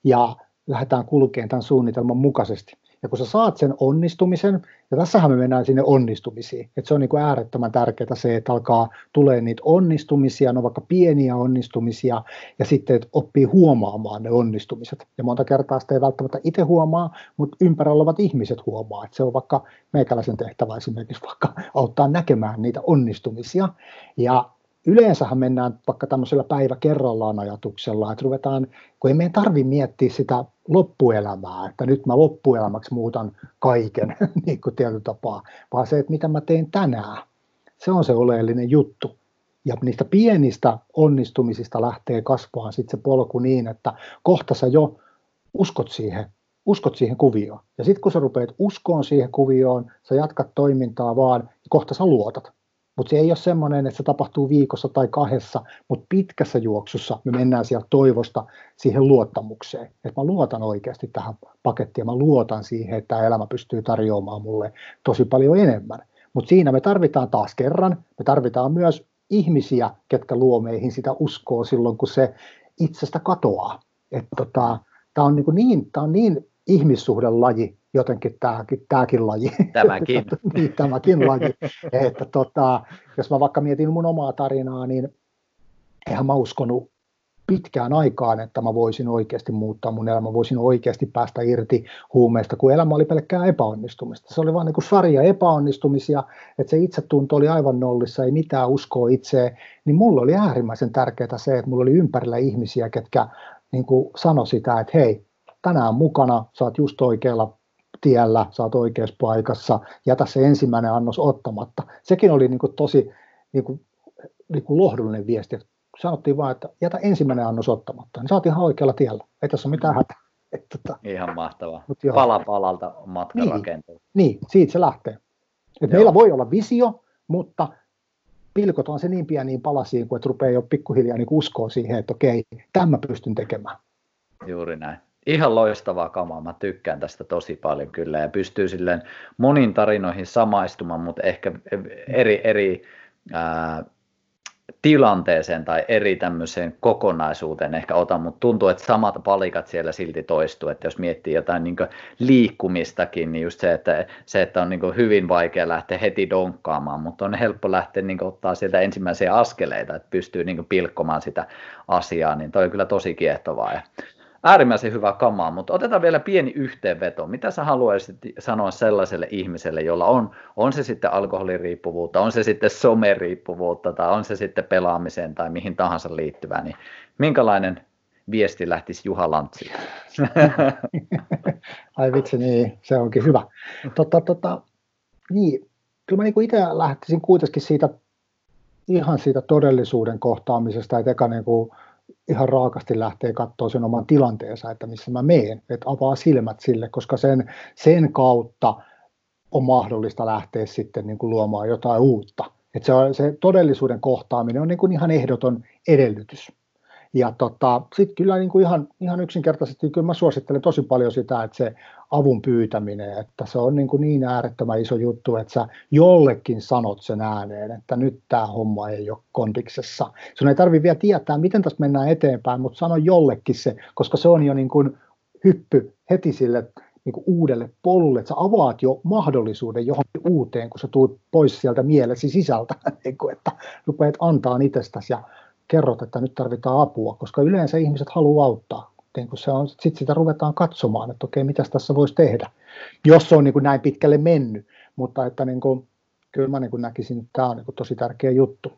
B: ja lähdetään kulkemaan tämän suunnitelman mukaisesti. Ja kun sä saat sen onnistumisen, ja tässähän me mennään sinne onnistumisiin, että se on niin kuin äärettömän tärkeää se, että alkaa tulee niitä onnistumisia, no vaikka pieniä onnistumisia, ja sitten että oppii huomaamaan ne onnistumiset. Ja monta kertaa sitä ei välttämättä itse huomaa, mutta ympärillä olevat ihmiset huomaa, että se on vaikka meikäläisen tehtävä esimerkiksi vaikka auttaa näkemään niitä onnistumisia. Ja yleensähän mennään vaikka tämmöisellä päivä kerrallaan ajatuksella, että ruvetaan, kun ei meidän tarvi miettiä sitä loppuelämää, että nyt mä loppuelämäksi muutan kaiken [laughs] niin kuin tietyllä tapaa, vaan se, että mitä mä teen tänään, se on se oleellinen juttu. Ja niistä pienistä onnistumisista lähtee kasvaa sitten se polku niin, että kohta sä jo uskot siihen, uskot siihen kuvioon. Ja sitten kun sä rupeat uskoon siihen kuvioon, sä jatkat toimintaa vaan, ja kohta sä luotat. Mutta se ei ole semmoinen, että se tapahtuu viikossa tai kahdessa, mutta pitkässä juoksussa me mennään sieltä toivosta siihen luottamukseen. Että mä luotan oikeasti tähän pakettiin mä luotan siihen, että elämä pystyy tarjoamaan mulle tosi paljon enemmän. Mutta siinä me tarvitaan taas kerran, me tarvitaan myös ihmisiä, ketkä luo meihin sitä uskoa silloin, kun se itsestä katoaa. Että tota, tämä on, niin, niin, on niin ihmissuhdelaji, jotenkin tämäkin, tämäkin laji.
A: Tämäkin. [laughs]
B: niin, tämäkin laji. että tota, jos mä vaikka mietin mun omaa tarinaa, niin eihän mä uskonut pitkään aikaan, että mä voisin oikeasti muuttaa mun elämä, voisin oikeasti päästä irti huumeista, kun elämä oli pelkkää epäonnistumista. Se oli vain niin sarja epäonnistumisia, että se itsetunto oli aivan nollissa, ei mitään uskoa itseä, niin mulla oli äärimmäisen tärkeää se, että mulla oli ympärillä ihmisiä, ketkä niin kuin sanoi sitä, että hei, tänään mukana, sä oot just oikealla tiellä, sä oot oikeassa paikassa, jätä se ensimmäinen annos ottamatta. Sekin oli niin kuin tosi niin kuin, niin kuin lohdullinen viesti, sanottiin vaan, että jätä ensimmäinen annos ottamatta, niin saatiin ihan oikealla tiellä, ei tässä ole mitään mm. hätää. [laughs]
A: Että, tota, ihan mahtavaa. Pala palalta matka
B: niin,
A: rakentuu.
B: Niin, siitä se lähtee. Et meillä voi olla visio, mutta pilkotaan se niin pieniin palasiin, kun että rupeaa jo pikkuhiljaa niin uskoa siihen, että okei, tämä pystyn tekemään.
A: Juuri näin. Ihan loistavaa kamaa, mä tykkään tästä tosi paljon kyllä ja pystyy silleen monin tarinoihin samaistumaan, mutta ehkä eri, eri ää, tilanteeseen tai eri tämmöiseen kokonaisuuteen ehkä otan, mutta tuntuu, että samat palikat siellä silti toistuu, että jos miettii jotain niin liikkumistakin, niin just se, että, se, että on niin hyvin vaikea lähteä heti donkkaamaan, mutta on helppo lähteä niin ottaa sieltä ensimmäisiä askeleita, että pystyy niin pilkkomaan sitä asiaa, niin toi on kyllä tosi kiehtovaa. Ja äärimmäisen hyvä kamaa, mutta otetaan vielä pieni yhteenveto. Mitä sä haluaisit sanoa sellaiselle ihmiselle, jolla on, on se sitten alkoholiriippuvuutta, on se sitten someriippuvuutta tai on se sitten pelaamiseen tai mihin tahansa liittyvää, niin minkälainen viesti lähtisi Juha Lantsilta? [laughs]
B: Ai vitsi, niin, se onkin hyvä. Totta, tota, niin, kyllä mä niin itse lähtisin kuitenkin siitä ihan siitä todellisuuden kohtaamisesta, että eka niin kuin, ihan raakasti lähtee katsoa sen oman tilanteensa, että missä mä meen, että avaa silmät sille, koska sen, sen kautta on mahdollista lähteä sitten niin kuin luomaan jotain uutta. Että se, se todellisuuden kohtaaminen on niin kuin ihan ehdoton edellytys. Ja tota, sitten kyllä niin kuin ihan, ihan yksinkertaisesti, kyllä mä suosittelen tosi paljon sitä, että se avun pyytäminen, että se on niin, kuin niin äärettömän iso juttu, että sä jollekin sanot sen ääneen, että nyt tämä homma ei ole kondiksessa. Sun ei tarvitse vielä tietää, miten tässä mennään eteenpäin, mutta sano jollekin se, koska se on jo niin kuin hyppy heti sille niin kuin uudelle polulle, että sä avaat jo mahdollisuuden johonkin uuteen, kun sä tulet pois sieltä mielesi sisältä, [laughs] niin kuin, että rupeat antaa itsestäsi ja kerrot, että nyt tarvitaan apua, koska yleensä ihmiset haluaa auttaa. Niin kun se on, sitten sitä ruvetaan katsomaan, että okei, mitä tässä voisi tehdä, jos se on niin kuin näin pitkälle mennyt. Mutta että niin kuin, kyllä mä niin kuin näkisin, että tämä on niin kuin tosi tärkeä juttu.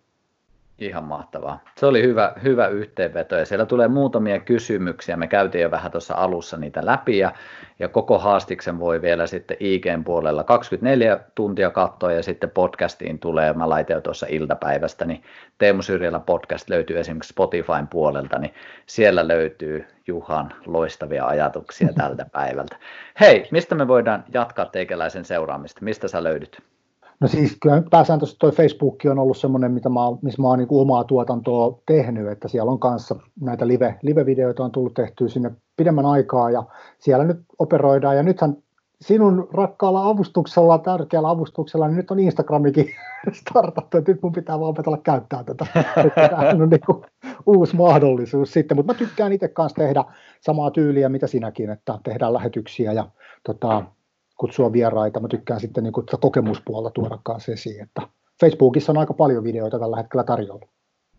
A: Ihan mahtavaa. Se oli hyvä, hyvä yhteenveto ja siellä tulee muutamia kysymyksiä. Me käytiin jo vähän tuossa alussa niitä läpi ja, ja koko haastiksen voi vielä sitten IGn puolella 24 tuntia katsoa ja sitten podcastiin tulee, mä laitoin jo tuossa iltapäivästä, niin Teemu Syrjälä podcast löytyy esimerkiksi Spotifyn puolelta, niin siellä löytyy Juhan loistavia ajatuksia tältä [laughs] päivältä. Hei, mistä me voidaan jatkaa teikäläisen seuraamista? Mistä sä löydyt?
B: No siis kyllä pääsääntöisesti tuo Facebook on ollut semmoinen, mitä mä, missä mä oon niin omaa tuotantoa tehnyt, että siellä on kanssa näitä live, live-videoita on tullut tehtyä sinne pidemmän aikaa ja siellä nyt operoidaan ja nythän sinun rakkaalla avustuksella, tärkeällä avustuksella, niin nyt on Instagramikin [laughs] startattu, että nyt mun pitää vaan opetella käyttää tätä. [laughs] Tämä on niin kuin uusi mahdollisuus sitten, mutta mä tykkään itse kanssa tehdä samaa tyyliä, mitä sinäkin, että tehdään lähetyksiä ja tota, kutsua vieraita. Mä tykkään sitten niin kuin kokemuspuolta tuoda kanssa esiin, että Facebookissa on aika paljon videoita tällä hetkellä tarjolla.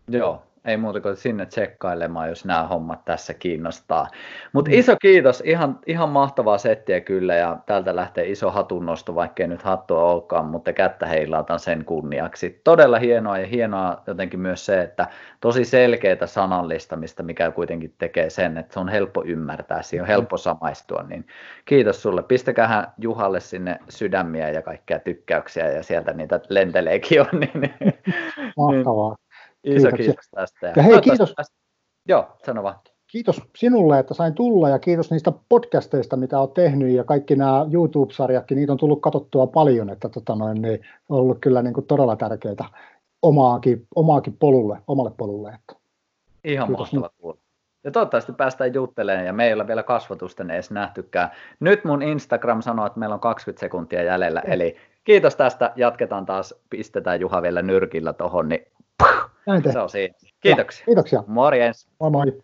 A: Joo, ei muuta kuin sinne tsekkailemaan, jos nämä hommat tässä kiinnostaa. Mutta mm. iso kiitos, ihan, ihan mahtavaa settiä kyllä ja täältä lähtee iso hatunnosto, vaikkei nyt hattua olekaan, mutta kättä heilautan sen kunniaksi. Todella hienoa ja hienoa jotenkin myös se, että tosi selkeää sanallistamista, mikä kuitenkin tekee sen, että se on helppo ymmärtää, siihen on helppo samaistua, niin kiitos sulle. Pistäkähän Juhalle sinne sydämiä ja kaikkea tykkäyksiä ja sieltä niitä lenteleekin on. Niin, [laughs]
B: Mahtavaa.
A: Iso kiitos, kiitos tästä.
B: Ja, ja hei, kiitos. Tästä.
A: Joo, sano vaan.
B: Kiitos sinulle, että sain tulla ja kiitos niistä podcasteista, mitä olet tehnyt ja kaikki nämä YouTube-sarjatkin, niitä on tullut katsottua paljon, että tota noin, niin on ollut kyllä niin kuin todella tärkeää omaakin, omaakin polulle, omalle polulle. Että.
A: Ihan kiitos. mahtava kuulla. Ja toivottavasti päästään juttelemaan ja meillä vielä kasvatusten edes nähtykään. Nyt mun Instagram sanoo, että meillä on 20 sekuntia jäljellä, eli kiitos tästä. Jatketaan taas, pistetään Juha vielä nyrkillä tuohon, niin Näin se on siinä. Kiitoksia.
B: Kiitoksia.
A: Morjens.
B: Moi moi.